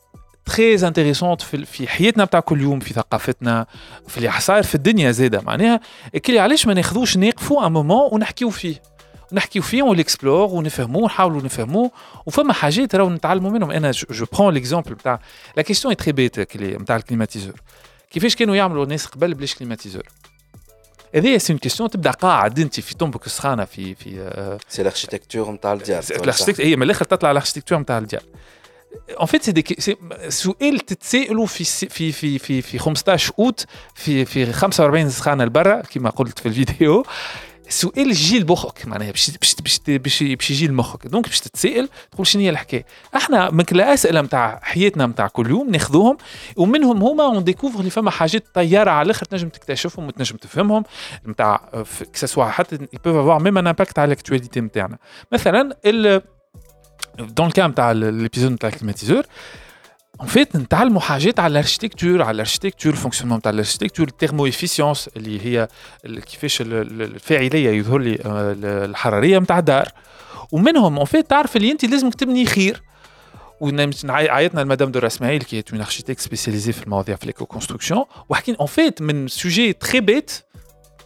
تري انتريسونت في في حياتنا بتاع كل يوم في ثقافتنا في اللي صاير في الدنيا زاده. معناها كلي علاش ما ناخذوش نقفوا ان مومون ونحكيو فيه. نحكيو فيه ونكسبلور ونفهموه ونحاولوا نفهموه وفما حاجات راهو نتعلموا منهم. أنا جو برون ليكزومبل بتاع لا كيستيون تري بيت نتاع الكليماتيزور. كيفاش كانوا يعملوا الناس قبل بلاش كليماتيزور؟ هذه سي كيستيون تبدأ قاعد أنت في طنبك السخانه في في سي الاركتيكتور نتاع الديار هي من الآخر تطلع الاركتيكتور نتاع الديار ان فيت سي دي تتسائلوا في في في في في 15 اوت في في 45 سخانه لبرا كما قلت في الفيديو سؤال يجي لمخك معناها باش باش باش باش يجي لمخك دونك باش تتسائل تقول شنو هي الحكاية إحنا من الاسئله نتاع حياتنا نتاع كل يوم ناخذوهم ومنهم هما اون ديكوفر اللي فما حاجات طياره على الآخر تنجم تكتشفهم وتنجم تفهمهم نتاع كسوا حتى يبوف افوار ميم ان امباكت على الاكتواليتي نتاعنا مثلا دون الكام نتاع ليبيزود نتاع الكليماتيزور ان فيت نتعلموا حاجات على الاركتيكتور على الاركتيكتور الفونكسيونمون نتاع الاركتيكتور التيرمو افيسيونس اللي هي كيفاش الفاعليه يظهر لي الحراريه نتاع الدار ومنهم ان فيت تعرف اللي انت لازمك تبني خير عيطنا لمدام دورا اسماعيل كي اون اركتيك سبيسياليزي في المواضيع في ليكو كونستركسيون وحكينا ان فيت من سوجي تري بيت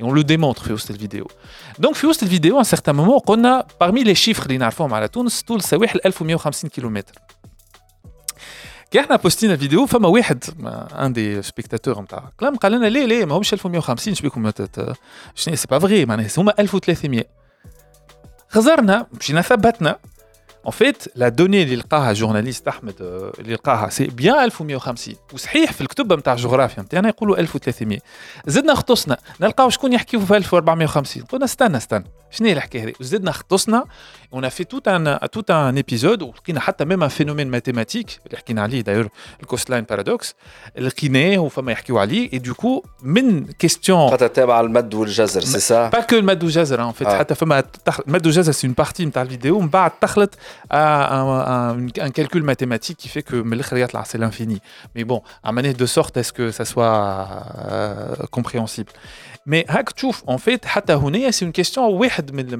Et on le démontre في وسط الفيديو. Donc في وسط الفيديو à un certain moment قلنا parmi les chiffres اللي نعرفوهم على تونس طول سواحل 1150 كيلومتر. كي احنا بوستينا الفيديو فما واحد ان دي سبيكتاتور نتاع كلام قال لنا ليه ليه ماهوش 1150 شبيكم شنو سي با فغي معناها هما 1300 خزرنا مشينا ثبتنا En fait, la donnée اللي لقاها جورناليست احمد اللي لقاها سي بيان 1150 وصحيح في الكتب نتاع الجغرافيا نتاعنا يقولوا 1300 زدنا خطسنا نلقاو شكون يحكيو في 1450 قلنا استنى استنى On a fait tout un, épisode, où on a même un phénomène mathématique, d'ailleurs le coastline paradox, et du coup, une question. c'est ça Pas que le Mad hein، en fait. Le Mad c'est une partie de la vidéo, on va à un calcul mathématique qui fait que c'est l'infini. Mais bon, à manière de sorte à ce que ça soit euh, compréhensible. Mais Hakchouf, en fait, c'est une question que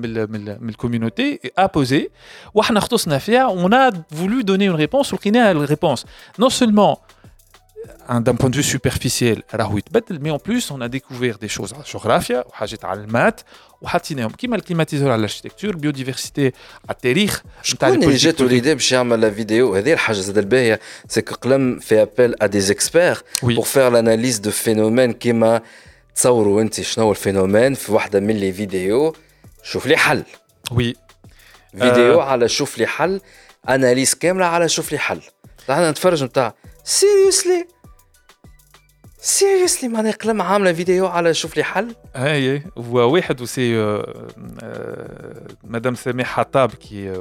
la communauté a posée. On a voulu donner une réponse, on a une réponse. Non seulement euh, d'un point de vue superficiel, mais en plus, on a découvert des choses en géographie, qui mal climatisé à l'architecture, biodiversité, à terrir. Je suis connais jette l'idée, de la vidéo, hein. c'est que Clem fait appel à des experts pour faire l'analyse de phénomènes qui m'a. تصوروا انت شنو هو الفينومين في واحدة من لي فيديو شوف لي حل. وي. فيديو على شوف لي حل اناليز كاملة على شوف لي حل. إحنا نتفرج نتاع سيريوسلي. سيريسلي معناها قلم عاملة فيديو على شوف لي حل؟ اي واحد وسي مدام سميح حطاب كي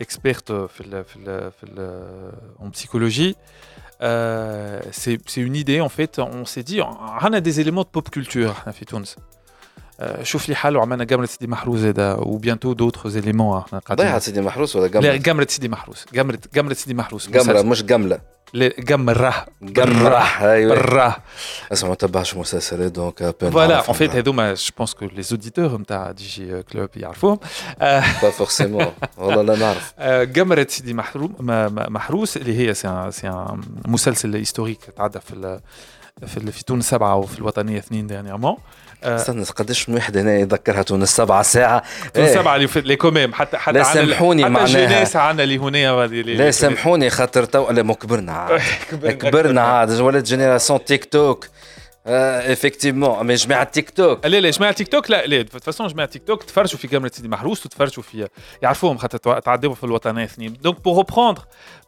اكسبيرت في ال في ال في ال en psychologie. c'est c'est une idée en fait on s'est dit on a des éléments de pop culture في تونس شوف لي حل وعملنا جمرة سيدي محروس هذا وبيانتو دوتر زيليمون احنا قاعدين ضيعة سيدي محروس ولا جمرة؟ لا جمرة سيدي محروس جمرة جمرة سيدي محروس جمرة مش جملة جمرة جمرة ايوه برة اسمع ما تبعش مسلسلات دونك فوالا اون فيت هذوما جو بونس كو لي اوديتور نتاع دي جي كلوب يعرفوهم با فورسيمون والله لا نعرف جمرة سيدي محروس اللي هي سي مسلسل هيستوريك تعدى في في في تونس سبعة وفي الوطنية اثنين دانيامون استنى قداش من واحد هنا يذكرها تونس؟ سبعة ساعة. تونس إيه. سبعة اللي في لي كوميم حتى حتى لا سامحوني معناها. حتى عندنا اللي هنا لا سامحوني خاطر تو لا كبرنا عاد. كبرنا عاد. ولات جينيراسيون تيك توك. افكتيفمون مي جماعه تيك توك لا لا جماعه تيك توك لا لا de فاسون جماعه تيك توك تفرجوا في كاميرا سيدي محروس وتفرجوا في يعرفوهم خاطر تعدوا في الوطنيه اثنين دونك بور reprendre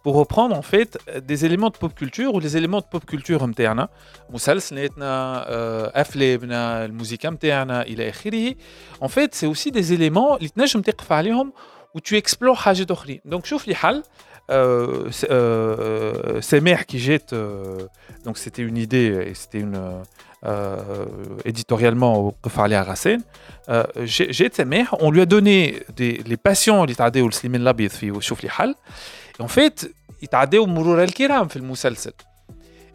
pour reprendre en fait des éléments de pop culture ou les éléments de pop culture نتاعنا مسلسلاتنا افلامنا الموسيقى نتاعنا الى اخره en fait c'est aussi des éléments اللي تنجم تقف عليهم و tu explores حاجات اخرين دونك شوف لي حل euh, euh, Semer qui jette, euh, donc c'était une idée et c'était une éditorialement au à Racine. Jette Semer, on lui a donné des, les patients اللي تعداو السليمين الابيض في وشوف لي حل. Et en fait, يتعداو مرور الكرام في المسلسل.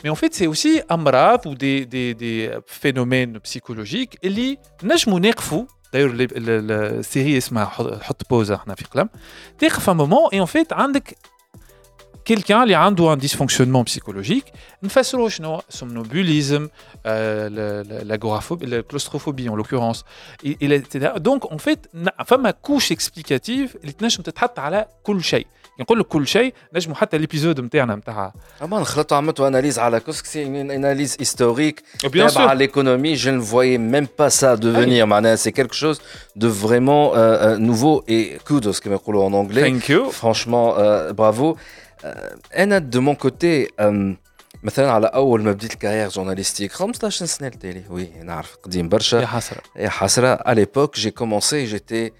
Mais en fait, c'est aussi امراض ou des, des, des phénomènes psychologiques اللي نجموا نقفوا d'ailleurs السيري اسمها حط بوزه احنا في قلم تقف un moment et en fait عندك quelqu'un qui a un dysfonctionnement psychologique, une façon le somnambulisme, euh, l'agoraphobie, la claustrophobie en l'occurrence, etc. Donc en fait, ma couche explicative, elle est peut-être à كل شيء. نقول لك كل شيء نجموا حتى ليبيزود نتاعنا نتاع اما نخلطوا عملتوا اناليز على كوسك سي اناليز هيستوريك تابعه l'économie je ne voyais même pas ça devenir معناها c'est quelque chose de vraiment euh, nouveau et kudos كما يقولوا en anglais Thank you. franchement euh, bravo انا دو مون كوتي مثلا على اول ما بديت الكارير جورناليستيك 15 سنه لتالي وي نعرف قديم برشا يا حسره يا حسره à l'époque j'ai commencé j'étais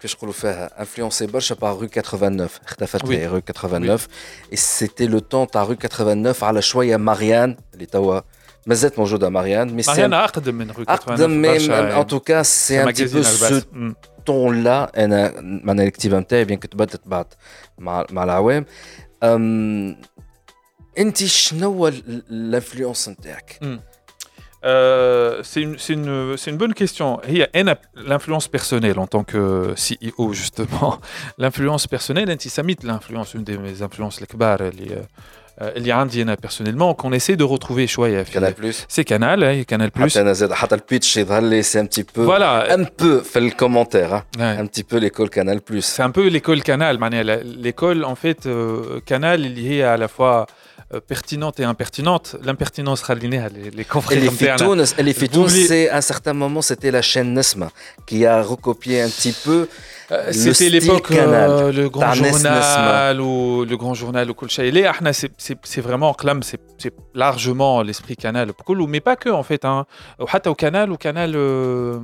كيفاش نقولوا فيها انفلونسي برشا بار رو 89 اختفت لي رو 89 et c'était le temps تاع رو 89 على شويه ماريان اللي توا مازالت موجوده ماريان مي ماريان اقدم من رو 89 اقدم مي ان تو كا سي ان تي بو سو طون لا انا معناها الكتيبه نتاعي بيان كتبدلت بعد مع مع العوام انت شنو الانفلونس نتاعك؟ Euh, c'est une, une, une, bonne question. Il y a l'influence personnelle en tant que CEO, justement. L'influence personnelle, antisémite, l'influence, une de mes influences, les kbar, les, اللي عندي انا personnellement qu'on essaie de retrouver شويه في كانال بلس سي كانال اي كانال بلس حتى انا زاد حتى البيتش يظهر لي سي ان بتي بو فوالا ان بو في الكومنتير ان بتي بو ليكول كانال بلس سي ان بو ليكول كانال معناها ليكول ان فيت كانال اللي هي على فوا Euh, pertinente et impertinente L'impertinence ralinéa, les, les confrères. c'est à un certain moment, c'était la chaîne Nesma qui a recopié un petit peu. Euh, c'était l'époque, euh, le, grand journal ou le grand journal ou c'est vraiment, clame, c'est largement l'esprit canal, mais pas que en fait. Hein. Au canal, au canal. Euh,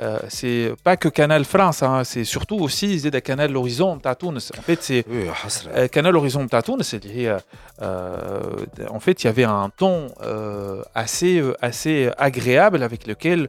euh, c'est pas que Canal France, hein, c'est surtout aussi Canal Horizon Tatoun. En fait, c'est euh, Canal Horizon Tatoun, c'est. Euh, en fait, il y avait un ton assez assez agréable avec lequel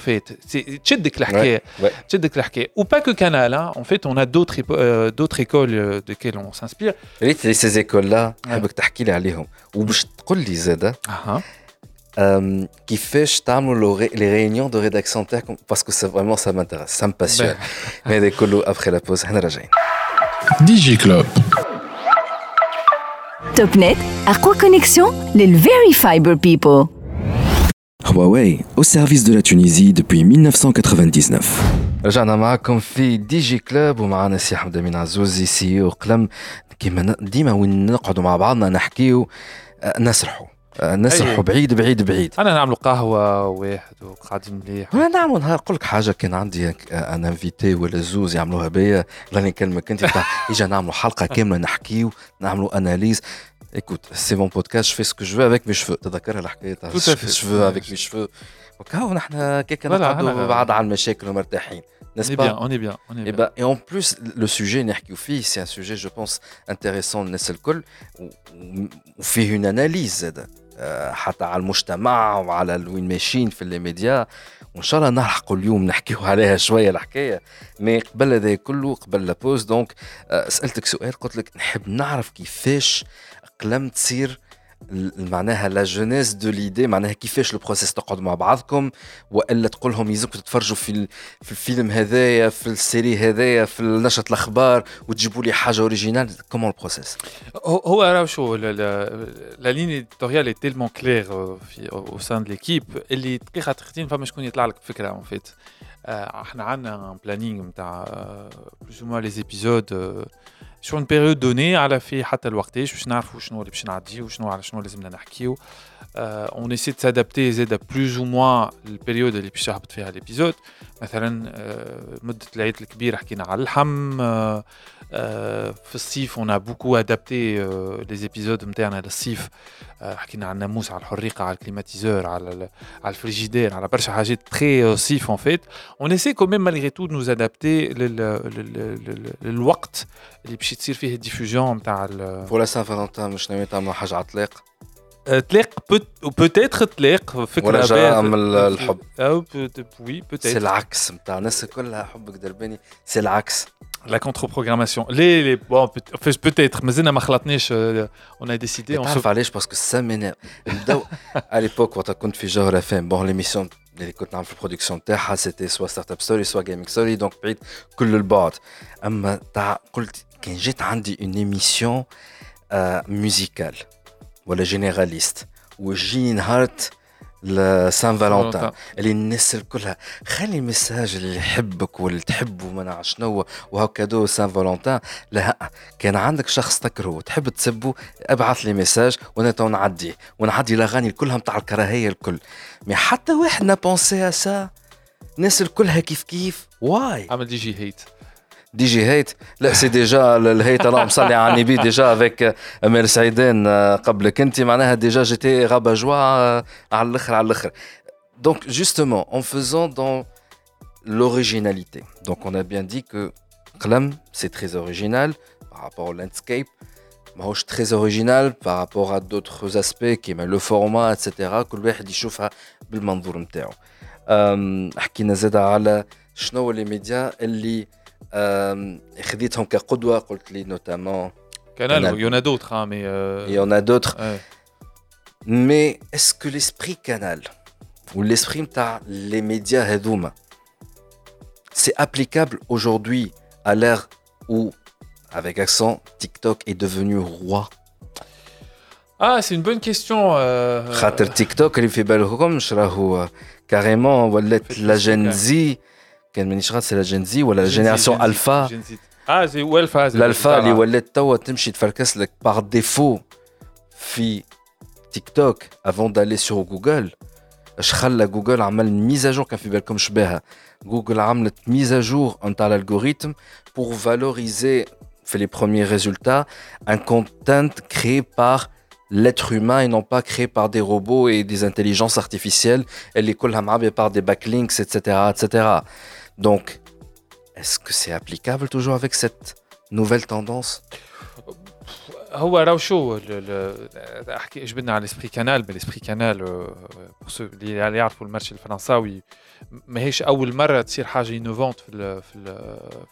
fait. Tchiddik ouais, ouais. Ou pas que Canal, hein. en fait, on a d'autres euh, écoles euh, desquelles on s'inspire. Et ces écoles-là, je vais vous Ou je hein. Ah, hein. Euh, qui fait je les réunions de rédaction terre parce que ça, vraiment ça m'intéresse, ça me passionne. Ben. Mais des colos après la pause, DigiClub. Topnet, à quoi connexion Les Very Fiber People. Huawei, au service de la Tunisie depuis 1999. رجعنا معكم في دي جي كلوب ومعنا سي حمد امين عزوزي سي أو قلم كيما ديما وين نقعدوا مع بعضنا نحكيو نسرحوا نسرحوا بعيد بعيد بعيد أنا نعملوا قهوه واحد وقاعدين مليح أنا نعمل نهار نقول لك حاجة كان عندي أنا انفيتي ولا زوز يعملوها بيا راني نكلمك انت اجا نعملوا حلقه كامله نحكيو نعملوا اناليز écoute, c'est mon podcast, je fais ce que je veux avec mes cheveux. تذكر الحكايه تاع cheveux avec mes cheveux. وكاو نحن كيك نقعدوا بعد على المشاكل ومرتاحين. N'est-ce pas On est bien, on est bien. Et, bah, et en plus, le sujet نحكيو فيه, c'est un sujet, je pense, intéressant للناس الكل وفيه une analyse زاد. حتى على المجتمع وعلى وين ماشيين في الميديا وان شاء الله نلحقوا اليوم نحكيو عليها شويه الحكايه مي قبل هذا كله قبل لابوز دونك سالتك سؤال قلت لك نحب نعرف كيفاش قلم تصير معناها لا جونيس دو ليدي معناها كيفاش لو بروسيس تقعدوا مع بعضكم وإلا تقول لهم يلزمكم تتفرجوا في في الفيلم هذايا في السيري هذايا في نشره الأخبار وتجيبوا لي حاجة اوريجينال كومون البروسيس هو راه شو لا لين اديتوريال اي تيلمون كلير في أو سان ليكيب اللي دقيقة تختين فما شكون يطلع لك فكرة اون فيت إحنا عندنا بلانينغ نتاع بلوز موا لي زيبيزود sur une période donnée على في حتى الوقتاش باش نعرفوا شنو اللي باش نعديو وشنو على شنو لازمنا نحكيو اون ايسي s'adapter زاد بلوز أو موان البيريود اللي باش يهبط فيها الابيزود مثلا مدة العيد الكبير حكينا على اللحم Euh, في الصيف اون بوكو ادابتي لي زيبيزود نتاعنا للصيف حكينا على الناموس على الحريقه على الكليماتيزور على على الفريجيدير على برشا حاجات تري صيف ان فيت اون اسي كو ميم مالغري تو نوز ادابتي للوقت اللي باش تصير فيه الديفوجن نتاع بور لا سان فالنتان مش ناوي تعملوا حاجه على الطلاق تلاق بوتيتر تلاق فكره ولا جاء من الحب او وي بوتيتر سي العكس نتاع الناس كلها حبك درباني سي العكس La contre-programmation. Les, les, bon, peut-être, mais euh, on a décidé. On se parce que ça m'énerve. à l'époque, quand on fait genre FM, bon, l'émission, les la production c'était soit Startup Story, soit Gaming Story, donc tout le bord. Mais quand j'ai une émission euh, musicale, ou généraliste, où j'ai une لسان فالنتين اللي الناس الكلها خلي مساج اللي يحبك واللي تحبه ما نعرف شنو وهكذا سان فالنتين لا كان عندك شخص تكره وتحب تسبه ابعث لي مساج وأنا تو نعدي. ونعدي الاغاني كلها نتاع الكراهية الكل. مي حتى واحد نا بونسي سا الناس الكلها كيف كيف. واي عمل دي جي هيت. دي جي هيت لا سي ديجا الهيت اللهم صلي على النبي ديجا افيك امير سعيدان قبلك انت معناها ديجا جيتي غابا جوا على الاخر على الاخر دونك جوستومون اون فيزون دون l'originalité. Donc on a bien dit que Klam, c'est très original par rapport au landscape. ماهوش très original par rapport à d'autres aspects كيما le format etc. كل واحد يشوفها بالمنظور نتاعو. حكينا زاد على شنو لي ميديا اللي خديتهم كقدوه قلت لي نوتامون Canal, il y en a d'autres, hein, mais. Euh... Il y en a d'autres. Ouais. Mais est-ce que l'esprit Canal ou l'esprit les médias Hadouma, c'est applicable aujourd'hui à l'ère où, avec accent, TikTok est devenu roi Ah, c'est une bonne question. خاطر TikTok اللي في بالكمش راهو carrément ولات la Gen Z كان مانيش غلط سي لا جين زي ولا لا جينيراسيون الفا اه زي والفا الالفا اللي ولات توا تمشي تفركس لك باغ ديفو في تيك توك افون دالي سور جوجل اش خلى جوجل عمل ميزاجور كان في بالكمش بها جوجل عملت ميزاجور نتاع الالغوريثم بور فالوريزي في لي بروميير ريزولتا ان كونتنت كري بار l'être humain et non pas créé par des robots et des intelligences artificielles et les par des backlinks etc etc donc, est-ce que c'est applicable toujours avec cette nouvelle tendance هو راهو شو احكي جبنا على الاسبري كانال بالاسبري كانال اللي يعرفوا المارشي الفرنساوي ماهيش اول مره تصير حاجه انوفونت في ال في ال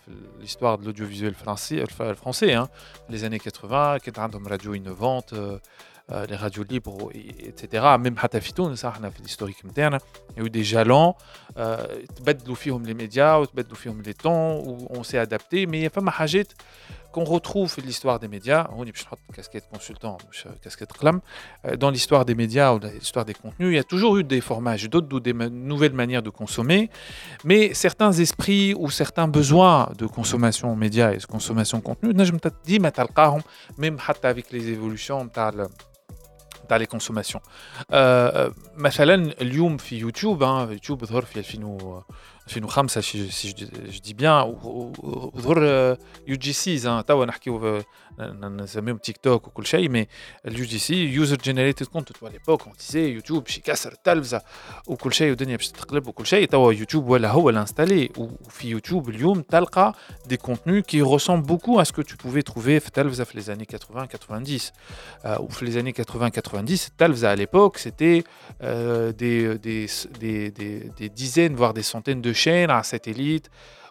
في ليستوار دو لوديو فيزيوال الفرنسي الفرنسي لي زاني 80 كانت عندهم راديو انوفونت لي راديو ليبر ايتترا ميم حتى في تونس احنا في الهيستوريك نتاعنا يو دي جالون تبدلوا فيهم لي ميديا وتبدلوا فيهم لي طون اون سي ادابتي مي فما حاجات qu'on retrouve في l'histoire des médias, on باش نحط casquette consultant مش casquette قلم, dans l'histoire des médias ou l'histoire des contenus, il y a toujours eu des formages, d'autres ou des nouvelles manières de consommer, mais certains esprits ou certains besoins de consommation médias et de consommation contenu, نجم ديما تلقاهم même حتى avec les évolutions نتاع تاع لي كونسوماسيون مثلا اليوم في يوتيوب يوتيوب ظهر في 2000 2005 si je dis bien وظهر يو جي سيز توا نحكيو نسميهم تيك توك وكل شيء مي اليو جي سي يوزر جينيريتد كونتنت توا ليبوك اون ديزي يوتيوب باش يكسر التلفزه وكل شيء والدنيا باش تقلب وكل شيء توا يوتيوب ولا هو الانستالي وفي يوتيوب اليوم تلقى دي كونتنو كي ressemblent beaucoup à ce que tu pouvais trouver في التلفزه في les années 80 90 ou في les années 80 90 التلفزه à l'époque c'était des, des, des, des, des dizaines voire des centaines de chaînes à satellite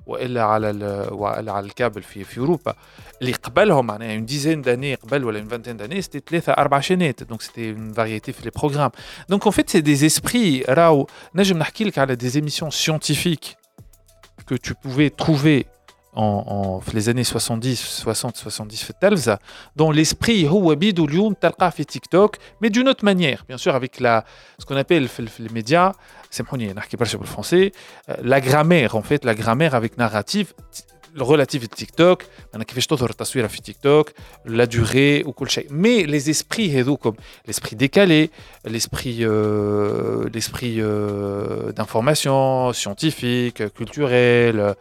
والا على ال- والا على الكابل في في اوروبا اللي قبلهم معناها اون ديزين داني قبل ولا اون فانتين داني سيتي ثلاثه اربع شينات دونك سيتي اون فاريتي في لي بروغرام دونك اون فيت سي دي اسبري راهو نجم نحكي لك على دي émissions scientifiques que tu pouvais trouver en, en في les années 70 60 70 في التلفزه dont l'esprit هو بيدو اليوم تلقاه في تيك توك mais d'une autre manière bien sûr avec la ce qu'on appelle في, ال- في les médias سامحوني نحكي برشا بالفرنسي euh, la grammaire en fait la grammaire avec narrative relative à TikTok, TikTok, la durée ou Mais les esprits comme l'esprit décalé, l'esprit euh, l'esprit euh, d'information scientifique, culturelle,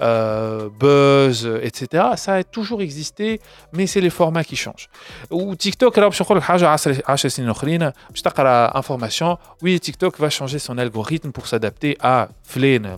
euh, buzz, etc. Ça a toujours existé, mais c'est les formats qui changent. Ou TikTok, alors je crois que la information, oui, TikTok va changer son algorithme pour s'adapter à Flynn.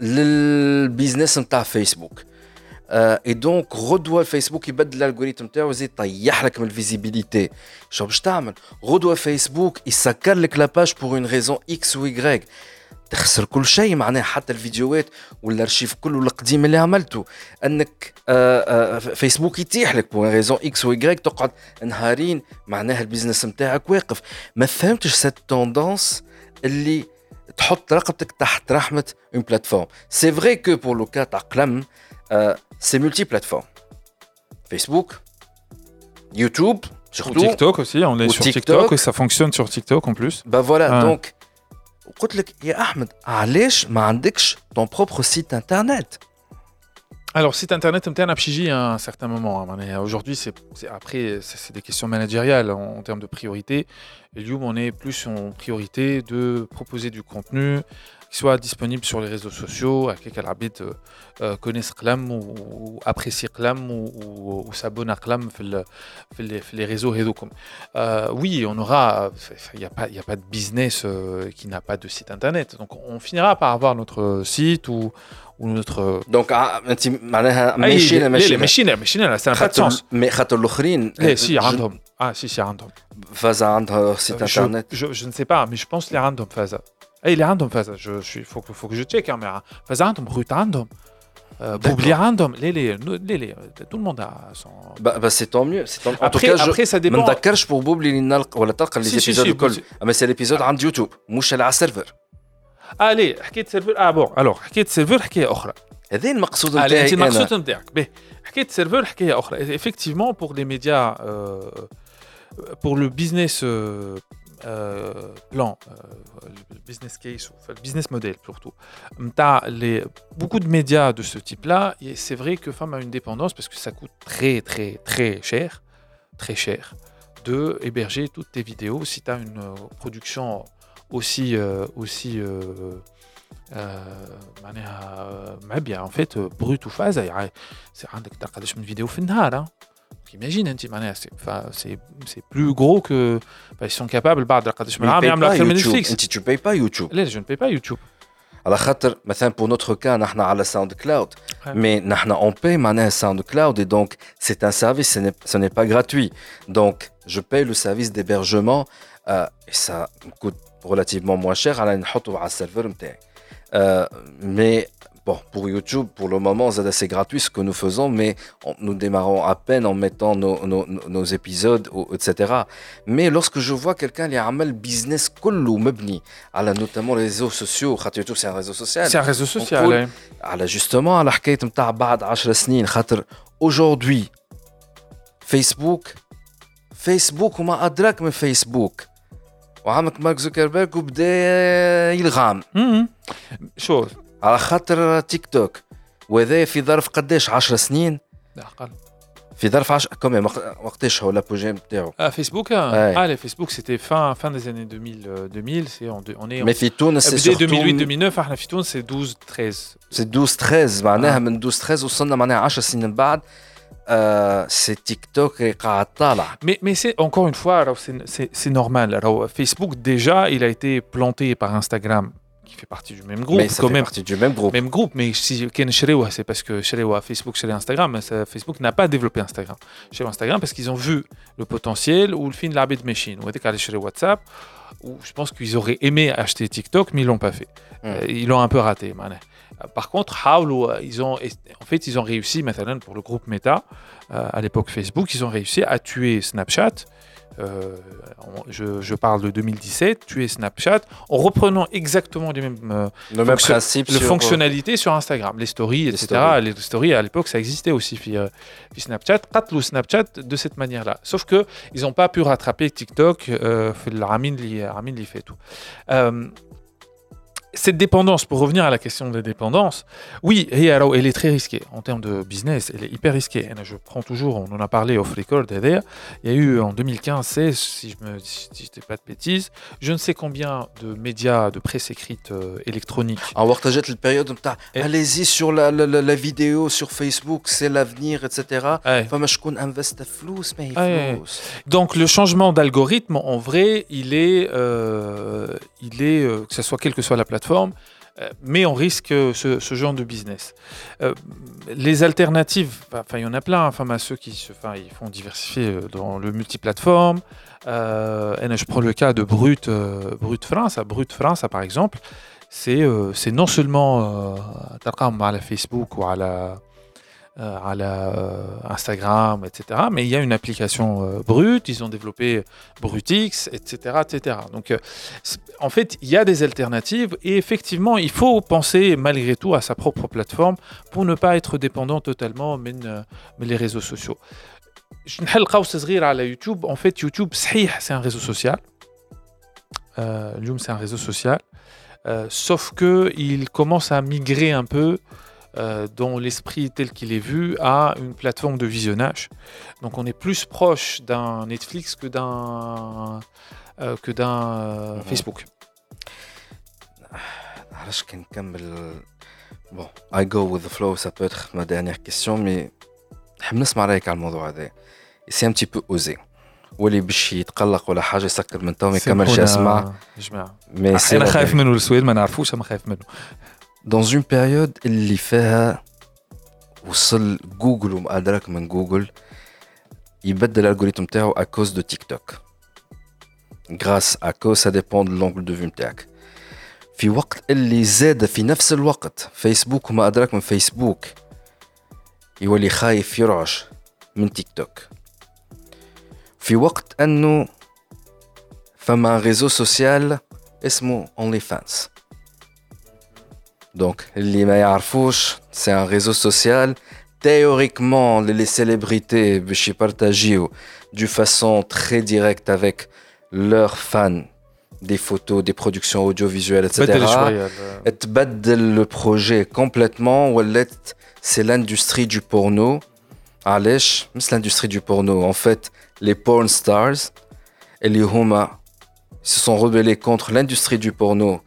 للبيزنس نتاع فيسبوك. اي دونك غدوه فيسبوك يبدل الالغوريثم نتاعو يزيد يطيح لك من الفيزيبيليتي. شو باش تعمل؟ غدوه فيسبوك يسكر لك لاباج بور اون ريزون إكس و Y. تخسر كل شيء معناها حتى الفيديوهات والأرشيف كله القديم اللي عملته. أنك آه، آه، فيسبوك يتيح لك بور ريزون إكس و Y تقعد نهارين معناها البيزنس نتاعك واقف. ما فهمتش سيت توندونس اللي تحط رقبتك تحت رحمه اون بلاتفورم سي فري كو بور لو كا تاع قلم سي مولتي بلاتفورم فيسبوك يوتيوب Ou surtout TikTok aussi, on est Ou sur TikTok. TikTok et ça fonctionne sur TikTok en plus. با فوالا آه. دونك قلت لك يا احمد علاش ما عندكش ton propre site internet alors, site internet, on a pigé hein, à un certain moment. Hein, aujourd'hui, c'est après, c'est des questions managériales hein, en, termes de priorité. Et Lyoum, on est plus en priorité de proposer du contenu qui soit disponible sur les réseaux sociaux, à quelqu'un habite euh, euh, connaisse Clam ou, apprécie Clam ou, s'abonne à Clam les réseaux Hedokum. Euh, oui, on aura, il n'y a, pas, a pas de business qui n'a pas de site internet. Donc, on finira par avoir notre site ou ou notre دونك ع- انت معناها أي- ماشينا لا لا ماشينا ماشينا ماشينا ça n'a pas de خاطر sens مي خاطر الاخرين لا سي جو- عندهم اه سي سي عندهم فازا عندها سيت je, انترنت je, je ne sais pas mais je pense اللي عندهم فازا اي اللي عندهم فازا je suis faut que faut que je check hein, mais فازا عندهم روت عندهم آه، بوبلي عندهم لا لا لا لا tout le monde a son با سي طون ميو سي طون ان après توكا après ça ما dépend نذكرش بور بوبلي اللي نلقى ولا تلقى لي سي- سي- زيبيزود سي، الكل سي. اما سي ليبيزود عند يوتيوب مش على السيرفر اه ليه حكيت سيرفر اه بون الوغ حكيت سيرفر حكايه اخرى هذا المقصود Ah, نتاعي انت انا المقصود نتاعك باهي حكيت سيرفر حكايه اخرى effectivement pour les médias euh, pour le business euh, euh, plan euh, le business case ou enfin, le business model surtout نتاع les beaucoup de médias de ce type là et c'est vrai que femme a une dépendance parce que ça coûte très très très cher très cher de héberger toutes tes vidéos si tu as une euh, production aussi euh, aussi euh, آه، معناها معبية en fait brut ou phase يعني c'est عندك تلقى قداش من فيديو في النهار ها imagine انت معناها c'est enfin, c'est c'est plus gros que bah, ils sont capables بعد قداش من عام يعملوا اكثر من نتفليكس انت تو باي با يوتيوب لا je ne paye pas YouTube على خاطر مثلا بور نوتر كا نحن على ساوند كلاود Ouais. مي نحن اون باي معناها ساوند كلاود et donc c'est un service ce n'est- ce n'est pas gratuit donc je paye le service d'hébergement euh, et ça me coûte relativement moins cher على نحطه على السيرفر نتاعي Euh, mais bon pour YouTube pour le moment Zada, c'est gratuit ce que nous faisons mais on- nous démarrons à peine en mettant nos, nos, nos- nos épisodes ou- etc mais lorsque je vois quelqu'un qui a un business كله مبني على notamment les réseaux sociaux خاطر YouTube c'est un réseau social c'est un réseau social cool. ouais. على جوستومون على حكايه نتاع بعد 10 سنين خاطر اaujourd'hui فيسبوك فيسبوك وما ادراك من فيسبوك وعمك مارك زوكربيرج وبدا يلغام. شو؟ على خاطر تيك توك. وهذا في ظرف قداش؟ 10 سنين؟ لا أقل. في ظرف 10 كوميم وقتاش هو l'apogée نتاعو hein Ouais. Ah, les Facebook, c'était fin, fin des années 2000. euh, 2000 c'est en deux- on est en مي في تونس سي بداية 2008 سورتو 2009 إحنا في تونس c'est 12 13 سي 12 13 معناها. من 12 13 وصلنا معناها 10 سنين من بعد. Euh, c'est TikTok et Mais, mais c'est encore une fois, c'est normal. Alors, Facebook, déjà, il a été planté par Instagram qui fait partie du même groupe. Mais ça quand fait même. partie du même groupe. Même groupe, mais si Ken Sherewa, c'est parce que Sherewa, Facebook, Sherewa, Instagram, Facebook n'a pas développé Instagram. Chez Instagram, parce qu'ils ont vu le potentiel ou le film L'Arbit Machine, ou était chez WhatsApp, où je pense qu'ils auraient aimé acheter TikTok, mais ils ne l'ont pas fait. Hmm. Euh, ils l'ont un peu raté. Mané. Par contre, Howl, euh, ils ont, en fait, ils ont réussi, maintenant, pour le groupe Meta, euh, à l'époque Facebook, ils ont réussi à tuer Snapchat. Euh, je, parle de 2017, tuer Snapchat, en reprenant exactement les mêmes, euh, le même le sur sur Instagram, les stories, etc. Les stories, à l'époque, ça existait aussi, puis, puis Snapchat, le Snapchat de cette manière-là. Sauf que ils n'ont pas pu rattraper TikTok, Ramin l'y fait tout cette dépendance, pour revenir à la question des dépendances, oui, et alors, elle est très risquée. En termes de business, elle est hyper risquée. Je prends toujours, on en a parlé off record d'ailleurs, il y a eu en 2015-16, si je ne si pas de bêtises, je ne sais combien de médias, de presse écrite euh, électronique. Ah, alors, la période, allez-y sur la, la, la, vidéo sur Facebook, c'est l'avenir, etc. Ouais. Ouais. Donc, le changement d'algorithme, en vrai, il est, euh, il est euh, que ce soit quelle que soit la plateforme, euh, mais on risque ce, genre de business. Euh, les alternatives, enfin il y en a plein, hein. enfin à ceux qui se, enfin, ils font diversifier euh, dans le multiplateforme. Euh, je prends le cas de Brut, France, Brut France par exemple, c'est non seulement à la Facebook ou à la euh, à euh, Instagram, etc. Mais il y a une application euh, brute. ils ont développé Brutix, etc. etc. Donc en fait, il y a des alternatives et effectivement, il faut penser malgré tout à sa propre plateforme pour ne pas être dépendant totalement mais les réseaux sociaux. Je vais à YouTube. En fait, YouTube, c'est un réseau social. Euh, c'est un réseau social. Sauf que il commence à migrer un peu euh, dans l'esprit tel qu'il est vu à une plateforme de visionnage. Donc on est plus proche d'un Netflix que d'un euh, que d'un euh, Mhm. Facebook. علاش كان نكمل بون اي جو وذ فلو سا بو اتر ما ديرنيير كيسيون مي نحب نسمع رايك على الموضوع هذا سي ان تي بو اوزي واللي باش يتقلق ولا حاجه يسكر من تو ما يكملش سامحونا يسمع يا جماعة. مي سي انا لا خايف vérité. منه السويد ما نعرفوش اما خايف منه dans une période اللي فيها وصل جوجل وما ادراك من جوجل يبدل الالغوريثم تاعو à cause de TikTok grâce à cause ça dépend de l'angle de vue نتاعك في وقت اللي زاد في نفس الوقت فيسبوك وما ادراك من فيسبوك يولي خايف يرعش من تيك توك في وقت انه فما ريزو سوسيال اسمه اونلي فانس donc, c'est un réseau social. Théoriquement, les célébrités partagent de façon très directe avec leurs fans des photos, des productions audiovisuelles, etc. Et euh. le projet complètement. C'est l'industrie du porno. Alèche, c'est l'industrie du porno. En fait, les porn stars et les Homa se sont rebellés contre l'industrie du porno.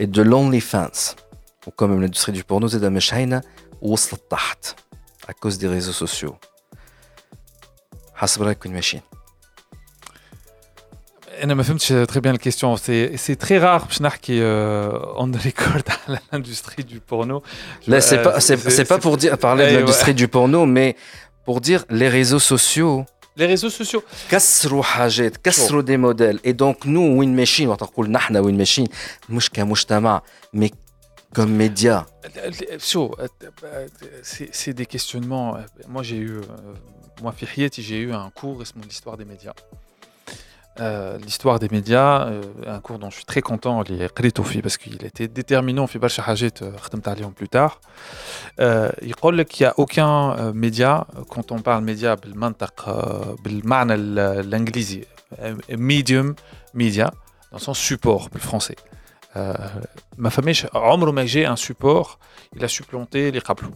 et de l'OnlyFans, ou comme même l'industrie du porno, c'est مش هينة وصلت تحت à cause des réseaux sociaux. حسب رايك وين ماشيين؟ انا ما فهمتش très bien la question c'est c'est très rare باش نحكي euh, on the record على l'industrie du porno Là, c'est Euh, pas, c'est, c'est pas pour dire, parler de Eh, l'industrie du porno, mais pour dire les réseaux sociaux les réseaux sociaux كسروا حاجات كسروا دي موديل اي دونك نو وين ماشيين وقت نقول نحن وين ماشيين مش كمجتمع مي comme média c'est des questionnements. Moi, j'ai eu, moi, j'ai eu un cours, c'est mon histoire des médias. Euh, l'histoire des médias, euh, un cours dont je suis très content, les Kritoufi, parce qu'il était déterminant, fait Bacha Hajit, Khatam plus tard. Euh, il dit qu'il n'y a aucun euh, média, quand on parle média, l'anglais, medium, média, dans son support, le français. Ma famille, j'ai un support, il a supplanté les caplous.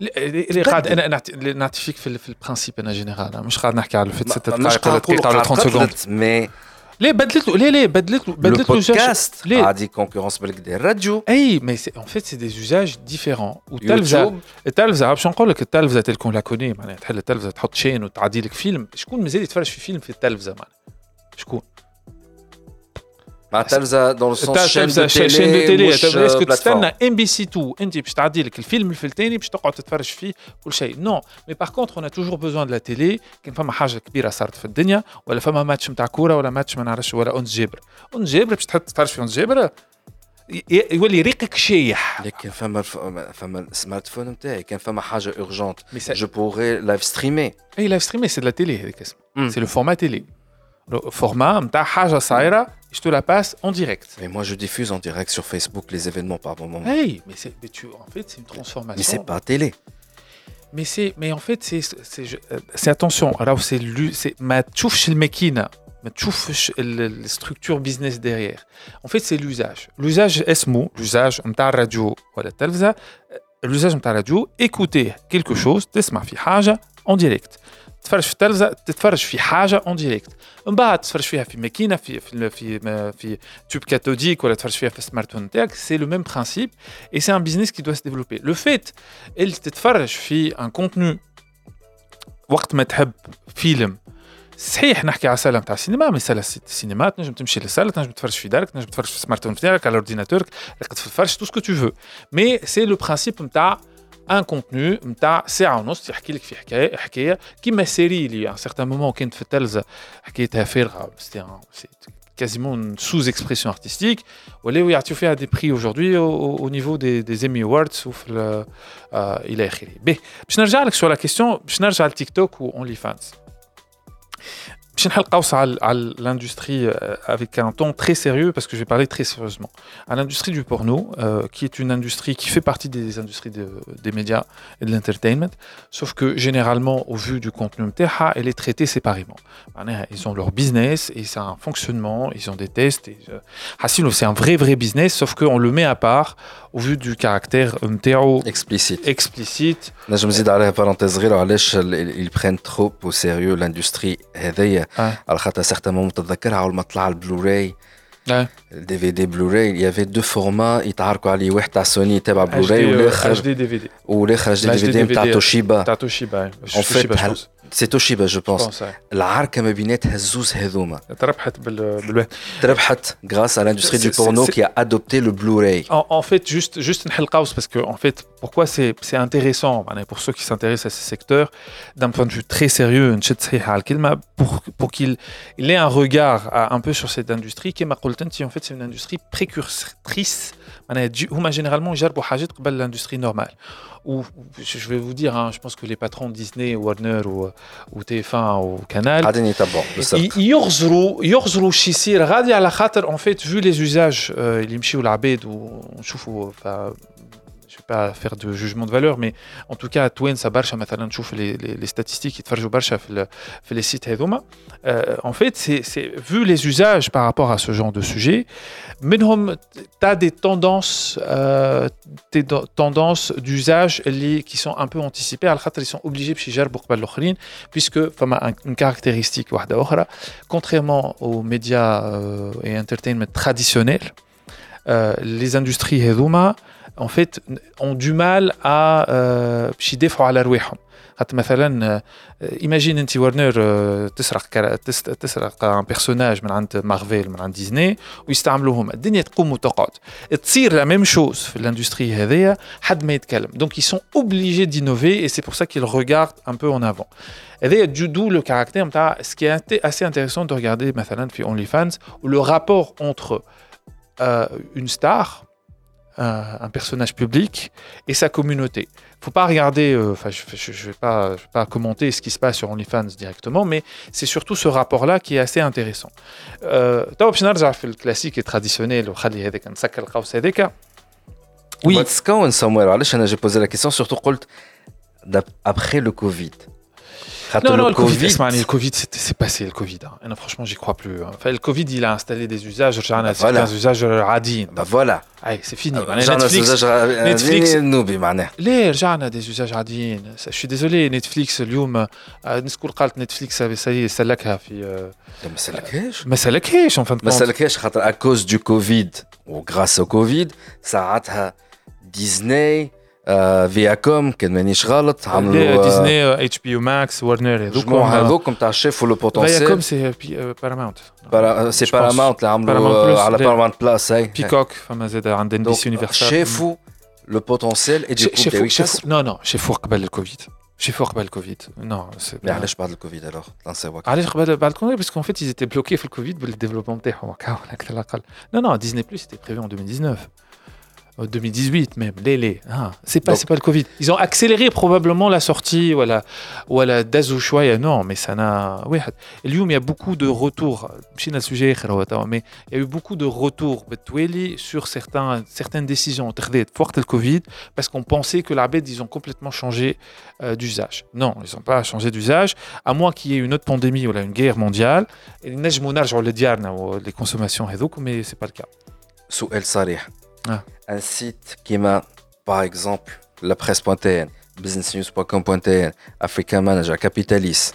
اللي قاعد أنا نعطي فيك في البرانسيب أنا جينيرال. مش قاعد نحكي على في ست دقائق ولا دقيقه ولا 30 سكوند مي ليه بدلت له ليه ليه بدلت له بدلت له بودكاست عادي كونكورونس بالكدا الراديو أي مي ان فيت سي دي زوجاج ديفيرون والتلفزه التلفزه باش نقول لك التلفزه تلكون لا كوني معناها تحل التلفزه تحط شين وتعدي لك فيلم شكون مازال يتفرج في فيلم في التلفزه معناها شكون تلفزه دون سونس شين دو تيلي شين دو تيلي اسكو تستنى ام بي سي 2 انت باش تعدي لك الفيلم الفلتاني باش تقعد تتفرج فيه كل شيء نو مي باغ كونتر اون توجور بوزوان لا تيلي كان فما حاجة كبيره صارت في الدنيا ولا فما ماتش نتاع كوره ولا ماتش ما نعرفش ولا اونز جابر اونز جابر باش تحط تتفرج في اونز جابر يولي ريقك شايح لكن فما فما السمارت فون نتاعي كان فما حاجة اورجونت جو بوغي لايف ستريمي اي لايف ستريمي سي لا تيلي هذيك اسمها سي لو فورما تيلي le format, Haja Saira, je te la passe en direct. Mais moi, je diffuse en direct sur Facebook les événements par moment. Hey, mais, tu, en fait, c'est une transformation. Mais c'est pas télé. Mais, c'est, mais en fait, c'est, euh, attention. Alors, c'est, c'est ma tchouf chez le mekina. Ma tchouf la structure business derrière. En fait, c'est l'usage. L'usage esmo, l'usage la radio ou la telvza, euh, l'usage la radio, écouter quelque chose, tesma fi en direct. تتفرج في التلفزه تتفرج في حاجه اون ديريكت من بعد تتفرج فيها في ماكينه في في في, في توب كاثوديك ولا تتفرج فيها في السمارت فون نتاعك سي لو ميم برانسيب اي سي ان بيزنس كي دوا سي ديفلوبي لو فيت اللي تتفرج في ان كونتوني وقت ما تحب فيلم صحيح نحكي على ساله نتاع السينما مي ساله السينما تنجم تمشي للساله تنجم تتفرج في دارك تنجم تتفرج في السمارت فون نتاعك على الاورديناتور تتفرج تو سكو تو فو مي سي لو برانسيب نتاع ان كونتوني نتاع ساعه ونص يحكي لك في حكايه حكايه كيما سيري اللي ان سيغتان مومون كانت في التلفزه حكايتها فارغه سي quasiment une sous-expression artistique ولاو يعطيو فيها دي بري aujourd'hui au, au niveau des, des Emmy Awards وفي الى اخره باهي باش نرجع لك سو لا كيستيون باش نرجع لتيك توك واونلي فانز باش نحل sur l'industrie euh, avec un ton très sérieux parce que je vais parler très sérieusement. À l'industrie du porno, euh, qui est une industrie qui fait partie des industries des médias et de l'entertainment, sauf que généralement, au vu du contenu MTH, elle est traitée séparément. Ils ont leur business et c'est un fonctionnement, ils ont des tests. Et, euh, c'est un vrai, vrai business, sauf qu'on le met à part au vu du caractère MTO explicite. explicite. Ils prennent trop au sérieux l'industrie على خاطر سيغتان مومون تتذكرها أول ما طلع البلوراي. الدي في دي بلوراي il y avait deux formats يتعاركوا عليه واحد تاع سوني تابع بلوراي والآخر اتش دي دي في دي والاخر اتش دي دي في دي نتاع توشيبا. تاع توشيبا سي توشيبا جو بونس العركه ما بيناتها الزوز هذوما تربحت بالواحد تربحت غراس à l'industrie du porno qui a adopté le Blu-ray. En, en fait, juste, juste une parce que en fait, pourquoi c'est intéressant pour ceux qui s'intéressent à ces secteurs, d'un point de vue très sérieux, pour, pour qu'il il ait un regard un peu sur cette industrie, qui en fait c'est une industrie précursatrice. Généralement, ils l'industrie normale. Ou, je vais vous dire, hein, je pense que les patrons de Disney, Warner ou, ou TF1 ou Canal, يغزروا شي يصير غادي على خاطر en fait vu les usages اللي يمشيو العباد ونشوفوا pas faire de jugement de valeur, mais en tout cas, Twin, ça barche, مثلا نشوف les, les, les statistiques يتفرجوا برشا في, في les sites هذوما. Euh, en fait, c'est vu les usages par rapport à ce genre de sujet, منهم tu as des tendances euh, des tendances d'usage qui sont un peu anticipées على خاطر ils sont obligés باش يجربوا قبل الاخرين puisque فما une caractéristique واحده اخرى contrairement aux médias euh, et entertainment traditionnels euh, les industries هذوما en fait, ont du mal à باش يدافعوا على رواحهم. خاطر مثلا ايماجين انت ورنر تسرق تسرق ان بيرسوناج من عند مارفل من عند ديزني ويستعملوهم الدنيا تقوم وتقعد تصير لا ميم شوز في الاندستري هذيا حد ما يتكلم دونك ils sont obligés d'innover et c'est pour ça qu'ils regardent un peu en avant هذايا d'où le caractère نتاع ce qui est assez intéressant de regarder مثلا في OnlyFans où le rapport entre euh, une star un, personnage public et sa communauté. Faut pas regarder, euh, enfin, je, ne vais pas, pas commenter ce qui se passe sur OnlyFans directement, mais c'est surtout ce rapport-là qui est assez intéressant. Euh, le classique et traditionnel, oui. J'ai posé la question surtout après le Covid Non, non, le Covid, le Covid c'est passé, le Covid. Hein. Non, franchement, j'y crois plus. Hein. Enfin, le Covid, il a installé des usages, bah voilà. des usages radins. Bah voilà. Allez, c'est fini. Euh, Netflix, Netflix, Les gens des usages radins. Je suis désolé, Netflix, اليوم نسكول قالت نتفليكس ça y est سلكها في ما سلكهاش ما سلكهاش en fin de compte. ما سلكهاش خاطر à cause du Covid ou grâce au Covid ساعتها Disney فياكوم كان مانيش غلط عملوا ديزني اتش بي يو ماكس ورنر هذوك هذوك نتاع شافوا لو بوتونسيال فياكوم سي باراماونت سي باراماونت اللي عملوا على باراماونت بلاس هاي بيكوك فما زاد عندنا دي يونيفرسال شافوا لو بوتونسيال اي دي نو نو شافوا قبل الكوفيد شافوا قبل الكوفيد نو mais علاش بعد الكوفيد الوغ علاش قبل بعد الكوفيد باسكو ان فيت ils étaient bloqués في الكوفيد بالديفلوبمون تاعهم هكا اكثر الاقل نو نو ديزني بلس c'était prévu en 2019 2018 même, les, les. Ah, c'est pas, pas le Covid. Ils ont accéléré probablement la sortie, voilà, voilà, d'Azouchoua, non, mais ça n'a. Oui, et il y a beaucoup de retours. sujet, mais il y a eu beaucoup de retours sur certains, certaines décisions fortes le Covid, parce qu'on pensait que l'Arbed, ils ont complètement changé euh, d'usage. Non, ils n'ont pas changé d'usage, à moins qu'il y ait une autre pandémie ou là, une guerre mondiale. Et les consommations, mais c'est pas le cas. Ah. Un site qui m'a, par exemple, la presse.tn, businessnews.com.tn, Africa Manager, Capitalis.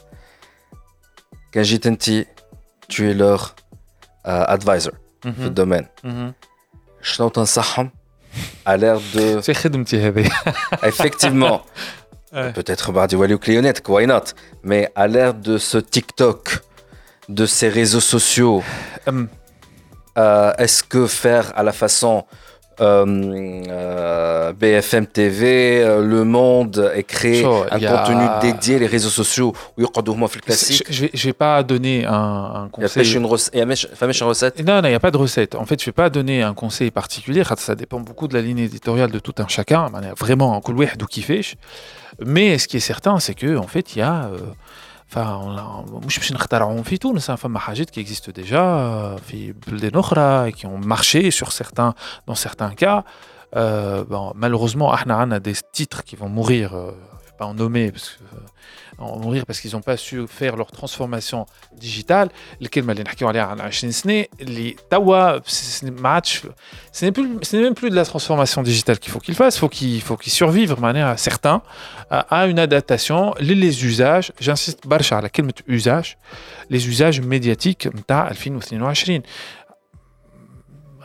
Kanjitenti, tu es leur euh, advisor mm -hmm. le domaine. Je -hmm. à l'air de. Effectivement. Peut-être Bardi Wally ou Clionnette, why not? Mais à l'ère de ce TikTok, de ces réseaux sociaux, um. euh, est-ce que faire à la façon euh, euh, BFM TV, euh, Le Monde et créer un contenu dédié, les réseaux sociaux où il classique. Je ne vais pas donner un, conseil. Il y a une recette. Non, il n'y a pas de recette. En fait, je vais pas donner un conseil particulier. Ça dépend beaucoup de la ligne éditoriale de tout un chacun. Vraiment, un d'où qui fait. Mais ce qui est certain, c'est que en fait, il y a مش باش نخترعوهم في تونس فما حاجات qui existent déjà في بلدان اخرى qui ont marché sur certains dans certains cas euh, bon, malheureusement احنا عندنا des titres qui vont mourir euh, pas en nommer parce que en mourir parce qu'ils n'ont pas su faire leur transformation digitale الكلمه اللي نحكيو عليها عن 20 سنه اللي توا ما عادش ce n'est plus ce n'est même plus de la transformation digitale qu'il faut qu'ils fassent faut qu'ils faut qu'ils survivent manière certains à une adaptation les usages j'insiste برشا على كلمه usage les usages médiatiques نتاع 2022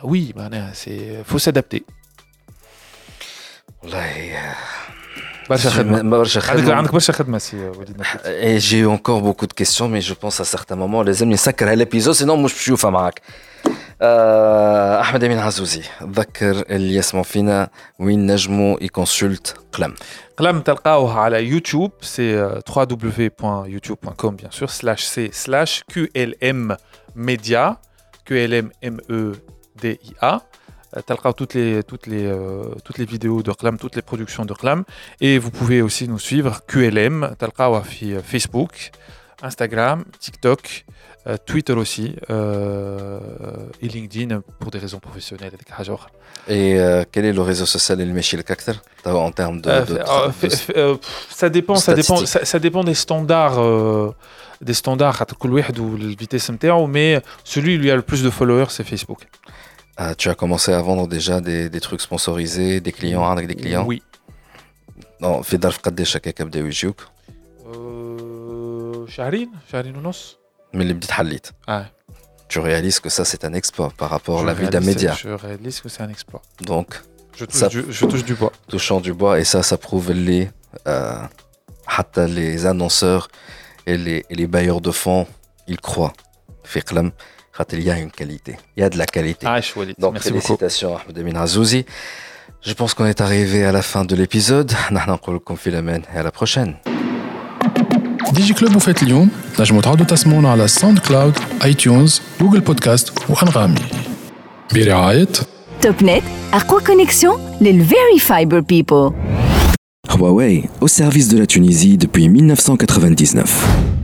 oui معناها c'est faut s'adapter والله Et j'ai eu encore beaucoup de questions, mais je pense à certains moments, les amis, ça l'épisode, sinon moi je suis au معك. احمد امين عزوزي ذكر اللي يسمعوا فينا وين نجموا يكونسلت قلم قلم تلقاوه على يوتيوب سي www.youtube.com bien sûr slash c slash qlm media qlm m e d i a Talqa toutes les, toutes, les, euh, toutes les vidéos de Qlam, toutes les productions de Qlam. Et vous pouvez aussi nous suivre QLM, Talqa euh, Facebook, Instagram, TikTok, euh, Twitter aussi, et LinkedIn pour des raisons professionnelles. Et quel est le réseau social le en termes de, ça dépend, ça dépend, ça, dépend des standards, des standards ou vitesse mais celui qui a le plus de followers c'est Facebook. Ah, tu as commencé à vendre déjà des, des trucs sponsorisés, des clients avec des clients Oui. Non, في ظرف قداش هكاك بداو يجيوك؟ شهرين شهرين ونص من اللي بديت حليت. Ah. Tu réalises que ça c'est un exploit par rapport je à la vie d'un média. Je réalise que c'est un exploit. Donc Je touche, du, je touche du bois. Touchant du bois, et ça, ça prouve les, euh, les annonceurs et les, et les bailleurs de fonds, ils croient. Fiqlam, il y a une qualité. Il y a de la qualité. Ah, Donc, Merci félicitations à Ahmed Amin Azouzi. Je pense qu'on est arrivé à la fin de l'épisode. et à la prochaine. ديجي كلوب وفات اليوم نجموا تعودوا تسمعونا على ساوند كلاود اي تيونز جوجل بودكاست وانغامي برعايه توب نت اقوى كونيكسيون للفيري فايبر بيبل Huawei, au service de la Tunisie depuis 1999.